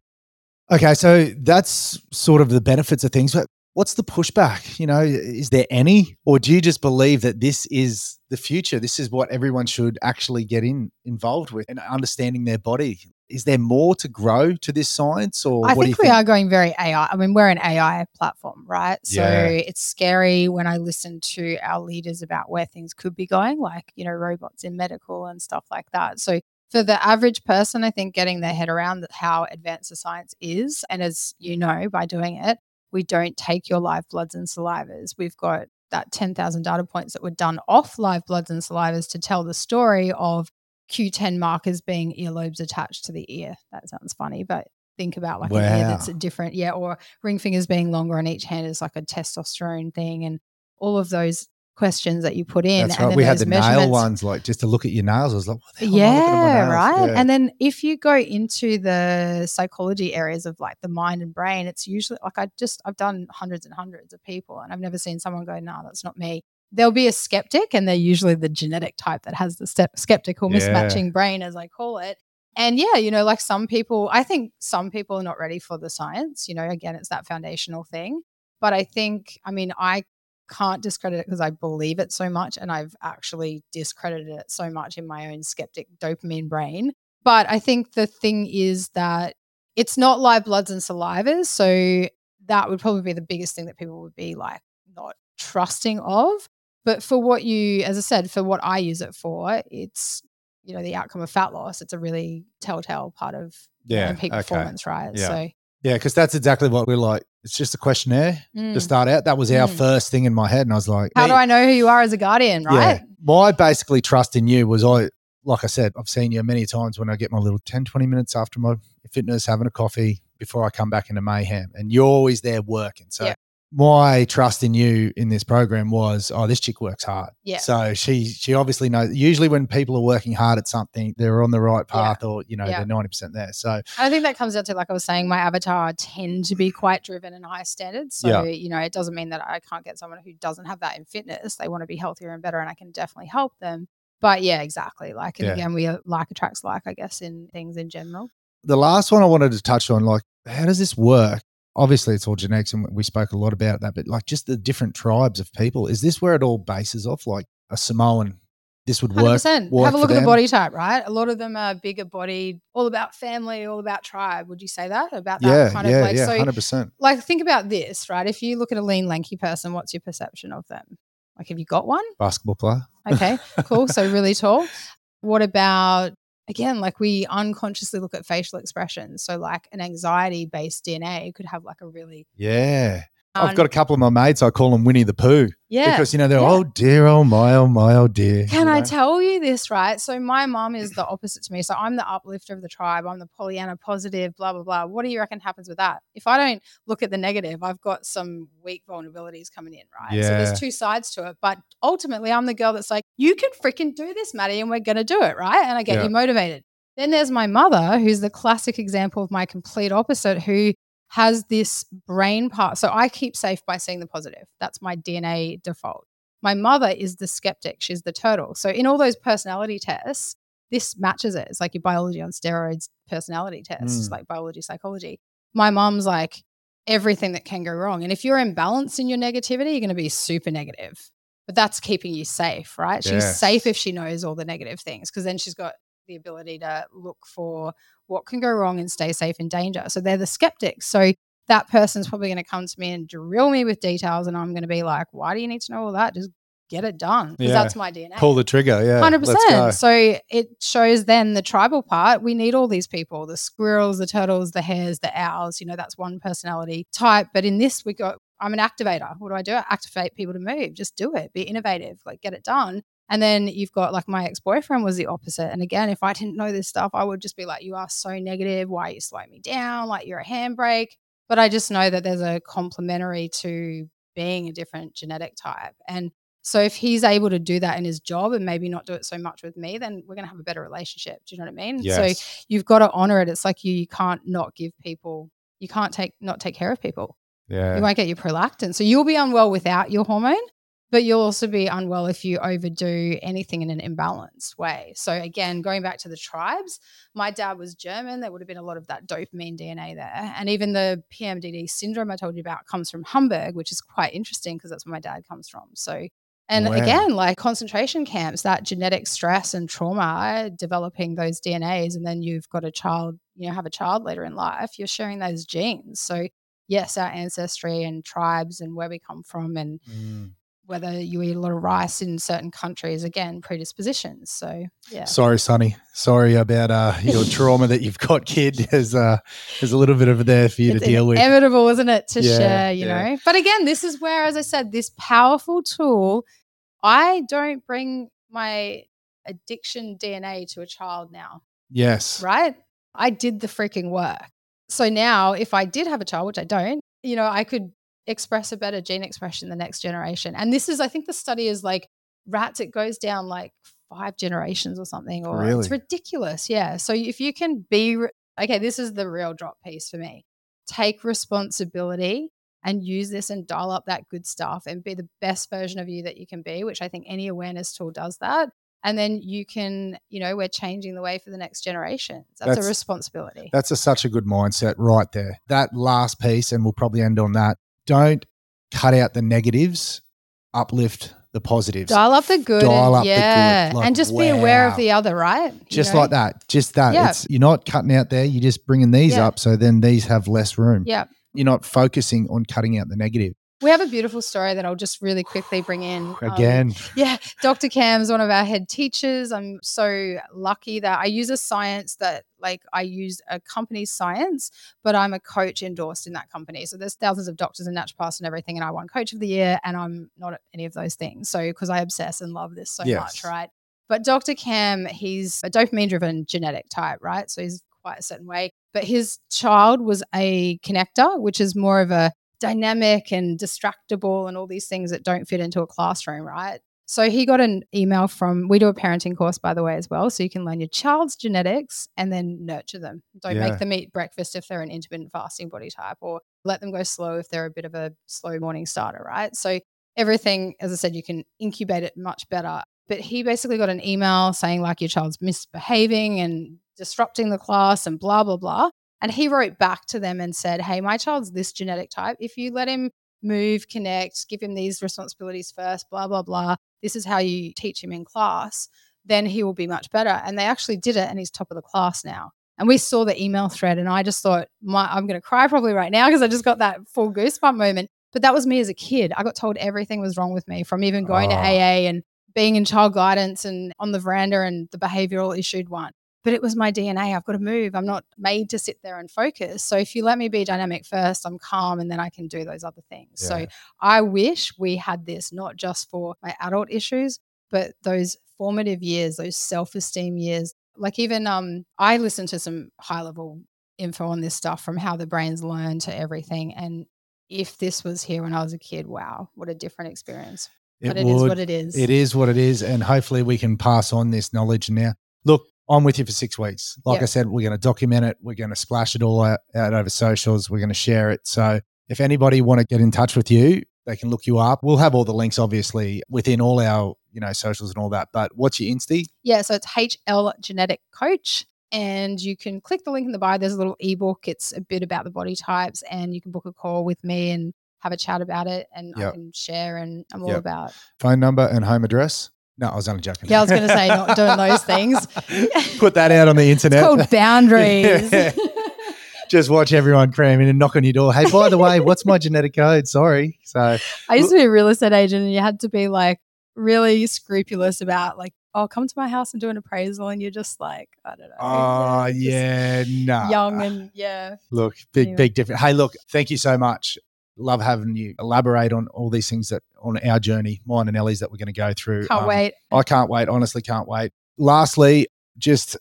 Speaker 3: Okay, so that's sort of the benefits of things, but what's the pushback? You know, is there any, or do you just believe that this is the future? This is what everyone should actually get in involved with and understanding their body. Is there more to grow to this science, or
Speaker 2: I
Speaker 3: what do you
Speaker 2: think we
Speaker 3: think?
Speaker 2: are going very AI. I mean, we're an AI platform, right? So
Speaker 3: Yeah.
Speaker 2: it's scary when I listen to our leaders about where things could be going, like, you know, robots in medical and stuff like that. So for the average person, I think getting their head around how advanced the science is, and as you know, by doing it, we don't take your live bloods and salivas. We've got that 10,000 data points that were done off live bloods and salivas to tell the story of Q10 markers being earlobes attached to the ear. That sounds funny, but think about like an ear that's a different, yeah, or ring fingers being longer on each hand is like a testosterone thing, and all of those questions that you put in.
Speaker 3: That's
Speaker 2: and
Speaker 3: right.
Speaker 2: then
Speaker 3: We had the nail ones, like just to look at your nails. I was like, what the hell am I looking at my
Speaker 2: yeah, right.
Speaker 3: Yeah.
Speaker 2: And then if you go into the psychology areas of like the mind and brain, it's usually like I just I've done hundreds and hundreds of people, and I've never seen someone go, "No, that's not me." There'll be a skeptic, and they're usually the genetic type that has the step skeptical
Speaker 3: Yeah.
Speaker 2: mismatching brain, as I call it. And yeah, you know, like some people, I think some people are not ready for the science. You know, again, it's that foundational thing. But I think, I mean, I can't discredit it because I believe it so much and I've actually discredited it so much in my own skeptic dopamine brain. But I think the thing is that it's not live bloods and salivas. So that would probably be the biggest thing that people would be like not trusting of. But for what you, as I said, for what I use it for, it's, you know, the outcome of fat loss. It's a really telltale part of
Speaker 3: yeah,
Speaker 2: peak
Speaker 3: okay.
Speaker 2: performance, right?
Speaker 3: Yeah.
Speaker 2: So
Speaker 1: Yeah, because that's exactly what we're like. It's just a questionnaire
Speaker 2: Mm.
Speaker 1: to start out. That was our
Speaker 2: Mm.
Speaker 1: first thing in my head. And I was like,
Speaker 2: How
Speaker 1: hey,
Speaker 2: do I know who you are as a guardian, right?
Speaker 1: Yeah. My basically trust in you was I, like I said, I've seen you many times when I get my little 10, 20 minutes after my fitness, having a coffee before I come back into mayhem. And you're always there working. So
Speaker 2: Yeah.
Speaker 1: My trust in you in this program was, oh, this chick works hard.
Speaker 2: Yeah.
Speaker 1: So she she obviously knows usually when people are working hard at something, they're on the right
Speaker 2: Yeah.
Speaker 1: path or, you know,
Speaker 2: Yeah.
Speaker 1: they're 90% there. So
Speaker 2: I think that comes down to, like I was saying, my avatar tend to be quite driven and high standards. So,
Speaker 1: Yeah.
Speaker 2: you know, it doesn't mean that I can't get someone who doesn't have that in fitness. They want to be healthier and better, and I can definitely help them. But yeah, exactly. Like, and
Speaker 1: Yeah.
Speaker 2: again, we are like attracts like, I guess, in things in general.
Speaker 1: the last one I wanted to touch on, like, how does this work? Obviously, it's all genetics, and we spoke a lot about that. But like, just the different tribes of people. Is this where it all bases off? Like a Samoan, this would work.
Speaker 2: 100%.
Speaker 1: work
Speaker 2: Have a look at the body type, right? A lot of them are bigger bodied, all about family, all about tribe. Would you say that? About that
Speaker 1: Yeah,
Speaker 2: kind
Speaker 1: yeah,
Speaker 2: of like,
Speaker 1: yeah,
Speaker 2: so
Speaker 1: hundred percent.
Speaker 2: like think about this, right? If you look at a lean, lanky person, what's your perception of them? Like, have you got one?
Speaker 1: Basketball player.
Speaker 2: Okay, cool. So *laughs* really tall. What about again? Like we unconsciously look at facial expressions. So like an anxiety-based DNA could have like a really
Speaker 1: Yeah, I've got a couple of my mates. I call them Winnie the Pooh
Speaker 2: yeah.
Speaker 1: because you know they're
Speaker 2: yeah.
Speaker 1: oh dear, oh my, oh my, oh dear.
Speaker 2: Can
Speaker 1: you
Speaker 2: I
Speaker 1: know?
Speaker 2: tell you this, right? So my mom is the opposite to me. So I'm the uplifter of the tribe. I'm the Pollyanna positive, blah, blah, blah. What do you reckon happens with that? If I don't look at the negative, I've got some weak vulnerabilities coming in, right?
Speaker 1: Yeah.
Speaker 2: So there's two sides to it. But ultimately, I'm the girl that's like, you can freaking do this, Matty, and we're going to do it, right? And I get
Speaker 1: Yeah.
Speaker 2: you motivated. Then there's my mother, who's the classic example of my complete opposite, who has this brain part. So I keep safe by seeing the positive. That's my DNA default. My mother is the skeptic. She's the turtle. So in all those personality tests, this matches it. It's like your biology on steroids personality tests,
Speaker 1: Mm.
Speaker 2: like biology, psychology. My mom's like everything that can go wrong. And if you're imbalanced in your negativity, you're going to be super negative. But that's keeping you safe, right? She's
Speaker 1: Yes.
Speaker 2: safe if she knows all the negative things because then she's got the ability to look for what can go wrong and stay safe in danger. So they're the skeptics. So that person's probably going to come to me and drill me with details, and I'm going to be like, "Why do you need to know all that? Just get it done." Because
Speaker 1: Yeah.
Speaker 2: that's my DNA.
Speaker 1: Pull the trigger. Yeah,
Speaker 2: hundred percent. So it shows then the tribal part. We need all these people: the squirrels, the turtles, the hares, the owls. You know, that's one personality type. But in this, we got. I'm an activator. What do I do? I activate people to move. Just do it. Be innovative. Like get it done. And then you've got like my ex boyfriend was the opposite. And again, if I didn't know this stuff, I would just be like, "You are so negative. Why are you slowing me down? Like you're a handbrake." But I just know that there's a complementary to being a different genetic type. And so if he's able to do that in his job and maybe not do it so much with me, then we're going to have a better relationship. Do you know what I mean? So you've got to honor it. It's like you, you can't not give people, you can't take not take care of people.
Speaker 1: yeah.
Speaker 2: You won't get your prolactin. So you'll be unwell without your hormone, but you'll also be unwell if you overdo anything in an imbalanced way. So again, going back to the tribes, my dad was German. There would have been a lot of that dopamine DNA there. And even the PMDD syndrome I told you about comes from Hamburg, which is quite interesting because that's where my dad comes from. So and
Speaker 1: Wow.
Speaker 2: again, like concentration camps, that genetic stress and trauma, developing those DNAs, and then you've got a child, you know, have a child later in life, you're sharing those genes. So yes, our ancestry and tribes and where we come from and
Speaker 1: Mm.
Speaker 2: Whether you eat a lot of rice in certain countries, again, predispositions. So yeah.
Speaker 1: Sorry, Sonny. Sorry about uh, your *laughs* trauma that you've got, kid. There's, uh, there's a little bit of there for you
Speaker 2: it's
Speaker 1: to deal with.
Speaker 2: inevitable, isn't it, to
Speaker 1: Yeah,
Speaker 2: share, you
Speaker 1: yeah.
Speaker 2: know? But again, this is where, as I said, this powerful tool, I don't bring my addiction DNA to a child now,
Speaker 1: Yes.
Speaker 2: right? I did the freaking work. So now, if I did have a child, which I don't, you know, I could express a better gene expression in the next generation. And this is, I think the study is like rats, it goes down like five generations or something, or it's ridiculous. Yeah. So if you can be, re- okay, this is the real drop piece for me. Take responsibility and use this and dial up that good stuff and be the best version of you that you can be, which I think any awareness tool does that. And then you can, you know, we're changing the way for the next generations. That's,
Speaker 1: That's-
Speaker 2: a responsibility.
Speaker 1: That's a, such a good mindset right there. That last piece, and we'll probably end on that. Don't cut out the negatives, uplift the positives.
Speaker 2: Dial up the good.
Speaker 1: Dial
Speaker 2: and,
Speaker 1: up the good,
Speaker 2: yeah.
Speaker 1: like,
Speaker 2: and just be aware of the other, right? You
Speaker 1: just
Speaker 2: know?
Speaker 1: like that. Just that.
Speaker 2: Yeah.
Speaker 1: It's you're not cutting out there. You're just bringing these
Speaker 2: Yeah.
Speaker 1: up, so then these have less room.
Speaker 2: Yeah.
Speaker 1: You're not focusing on cutting out the negative.
Speaker 2: We have a beautiful story that I'll just really quickly bring in. *sighs* Um,
Speaker 3: Again,
Speaker 2: yeah, Dr. Cam's one of our head teachers. I'm so lucky that I use a science that like I use a company's science, but I'm a coach endorsed in that company. So there's thousands of doctors and naturopaths and everything, and I won coach of the year, and I'm not any of those things. So because I obsess and love this so
Speaker 3: Yes.
Speaker 2: much, right? But Dr. Cam, he's a dopamine driven genetic type, right? So he's quite a certain way. But his child was a connector, which is more of a dynamic and distractible and all these things that don't fit into a classroom, right? So he got an email from, we do a parenting course, by the way, as well. So you can learn your child's genetics and then nurture them. Don't
Speaker 3: Yeah.
Speaker 2: make them eat breakfast if they're an intermittent fasting body type, or let them go slow if they're a bit of a slow morning starter, right? So everything, as I said, you can incubate it much better. But he basically got an email saying, like, your child's misbehaving and disrupting the class and blah, blah, blah. And he wrote back to them and said, Hey, my child's this genetic type. If you let him move, connect, give him these responsibilities first, blah, blah, blah, this is how you teach him in class, then he will be much better. And they actually did it and he's top of the class now. And we saw the email thread and I just thought, my, I'm going to cry probably right now because I just got that full goosebump moment. But that was me as a kid. I got told everything was wrong with me from even going to
Speaker 3: Oh.
Speaker 2: AA and being in child guidance and on the veranda and the behavioral issued one. But it was my DNA. I've got to move. I'm not made to sit there and focus. So if you let me be dynamic first, I'm calm and then I can do those other things.
Speaker 3: Yeah.
Speaker 2: So I wish we had this not just for my adult issues, but those formative years, those self-esteem years. Like even um I listened to some high level info on this stuff from how the brains learn to everything. And if this was here when I was a kid, wow, what a different experience.
Speaker 3: it
Speaker 2: but it is
Speaker 3: would.
Speaker 2: what it is.
Speaker 3: It is what it is, and hopefully we can pass on this knowledge now. Look, I'm with you for six weeks. Like
Speaker 2: Yeah.
Speaker 3: I said, we're going to document it. We're going to splash it all out, out over socials. We're going to share it. So if anybody want to get in touch with you, they can look you up. We'll have all the links, obviously, within all our you know socials and all that. But what's your Insta?
Speaker 2: Yeah, so it's HL Genetic Coach. And you can click the link in the bio. There's a little ebook. It's a bit about the body types, and you can book a call with me and have a chat about it. And I can share, and I'm all
Speaker 3: Yep.
Speaker 2: about.
Speaker 3: Phone number and home address. No, I was only joking.
Speaker 2: Yeah, I was going to say not doing those things. *laughs*
Speaker 3: Put that out on the internet.
Speaker 2: It's called *laughs* boundaries.
Speaker 3: Yeah. Just watch everyone cram in and knock on your door. Hey, by the way, what's my genetic code? Sorry. So
Speaker 2: I used to be a real estate agent, and you had to be like really scrupulous about like, oh, come to my house and do an appraisal, and you're just like, I don't know. *laughs*
Speaker 3: Oh yeah, no.
Speaker 2: young and yeah.
Speaker 3: Look, big,
Speaker 2: Anyway.
Speaker 3: big difference. Hey, look, thank you so much. Love having you elaborate on all these things that on our journey, mine and Ellie's that we're going to go through.
Speaker 2: Can't
Speaker 3: Um,
Speaker 2: wait.
Speaker 3: I can't wait. Honestly, can't wait. Lastly, just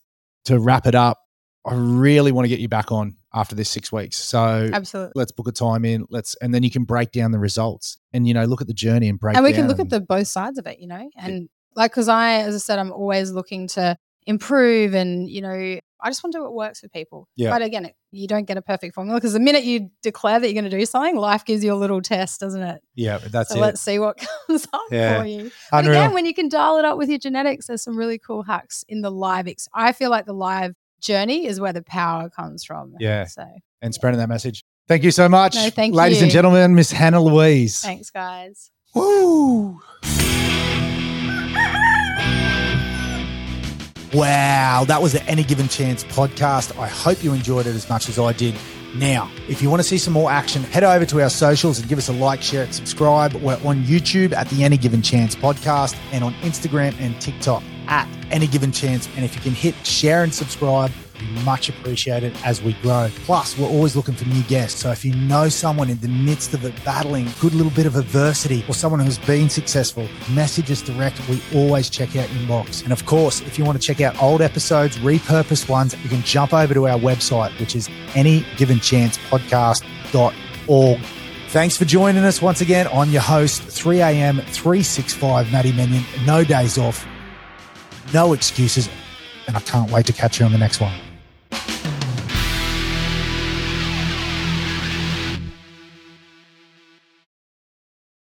Speaker 3: to wrap it up, I really want to get you back on after this six weeks. So
Speaker 2: Absolutely.
Speaker 3: let's book a time in. Let's and then you can break down the results and you know look at the journey and break.
Speaker 2: and we can look at the both sides of it, you know, and like because I, as I said, I'm always looking to improve, and you know, I just want to do what works for people.
Speaker 3: Yeah.
Speaker 2: But again, it, you don't get a perfect formula because the minute you declare that you're going to do something, life gives you a little test, doesn't it?
Speaker 3: yeah. That's
Speaker 2: so
Speaker 3: it.
Speaker 2: let's see what *laughs* comes up
Speaker 3: Yeah.
Speaker 2: for you. But
Speaker 3: Unreal.
Speaker 2: again, when you can dial it up with your genetics, there's some really cool hacks in the live. Ex- I feel like the live journey is where the power comes from.
Speaker 3: Yeah.
Speaker 2: So
Speaker 3: and spreading that message. Thank you so much,
Speaker 2: No, thank
Speaker 3: ladies and gentlemen. Miss Hannah Louise.
Speaker 2: thanks, guys.
Speaker 3: Woo!
Speaker 1: Wow, that was the Any Given Chance podcast. I hope you enjoyed it as much as I did. Now, if you want to see some more action, head over to our socials and give us a like, share, and subscribe. We're on YouTube at the Any Given Chance podcast and on Instagram and TikTok at Any Given Chance. And if you can hit share and subscribe, much appreciated as we grow. Plus, we're always looking for new guests. So if you know someone in the midst of it battling good little bit of adversity or someone who's been successful, message us direct. We always check out your inbox. And of course, if you want to check out old episodes, repurposed ones, you can jump over to our website, which is anygivenchancepodcast.org. Thanks for joining us once again. I'm your host, 3 a.m. 365 Matty Mannion. No days off, no excuses, and I can't wait to catch you on the next one.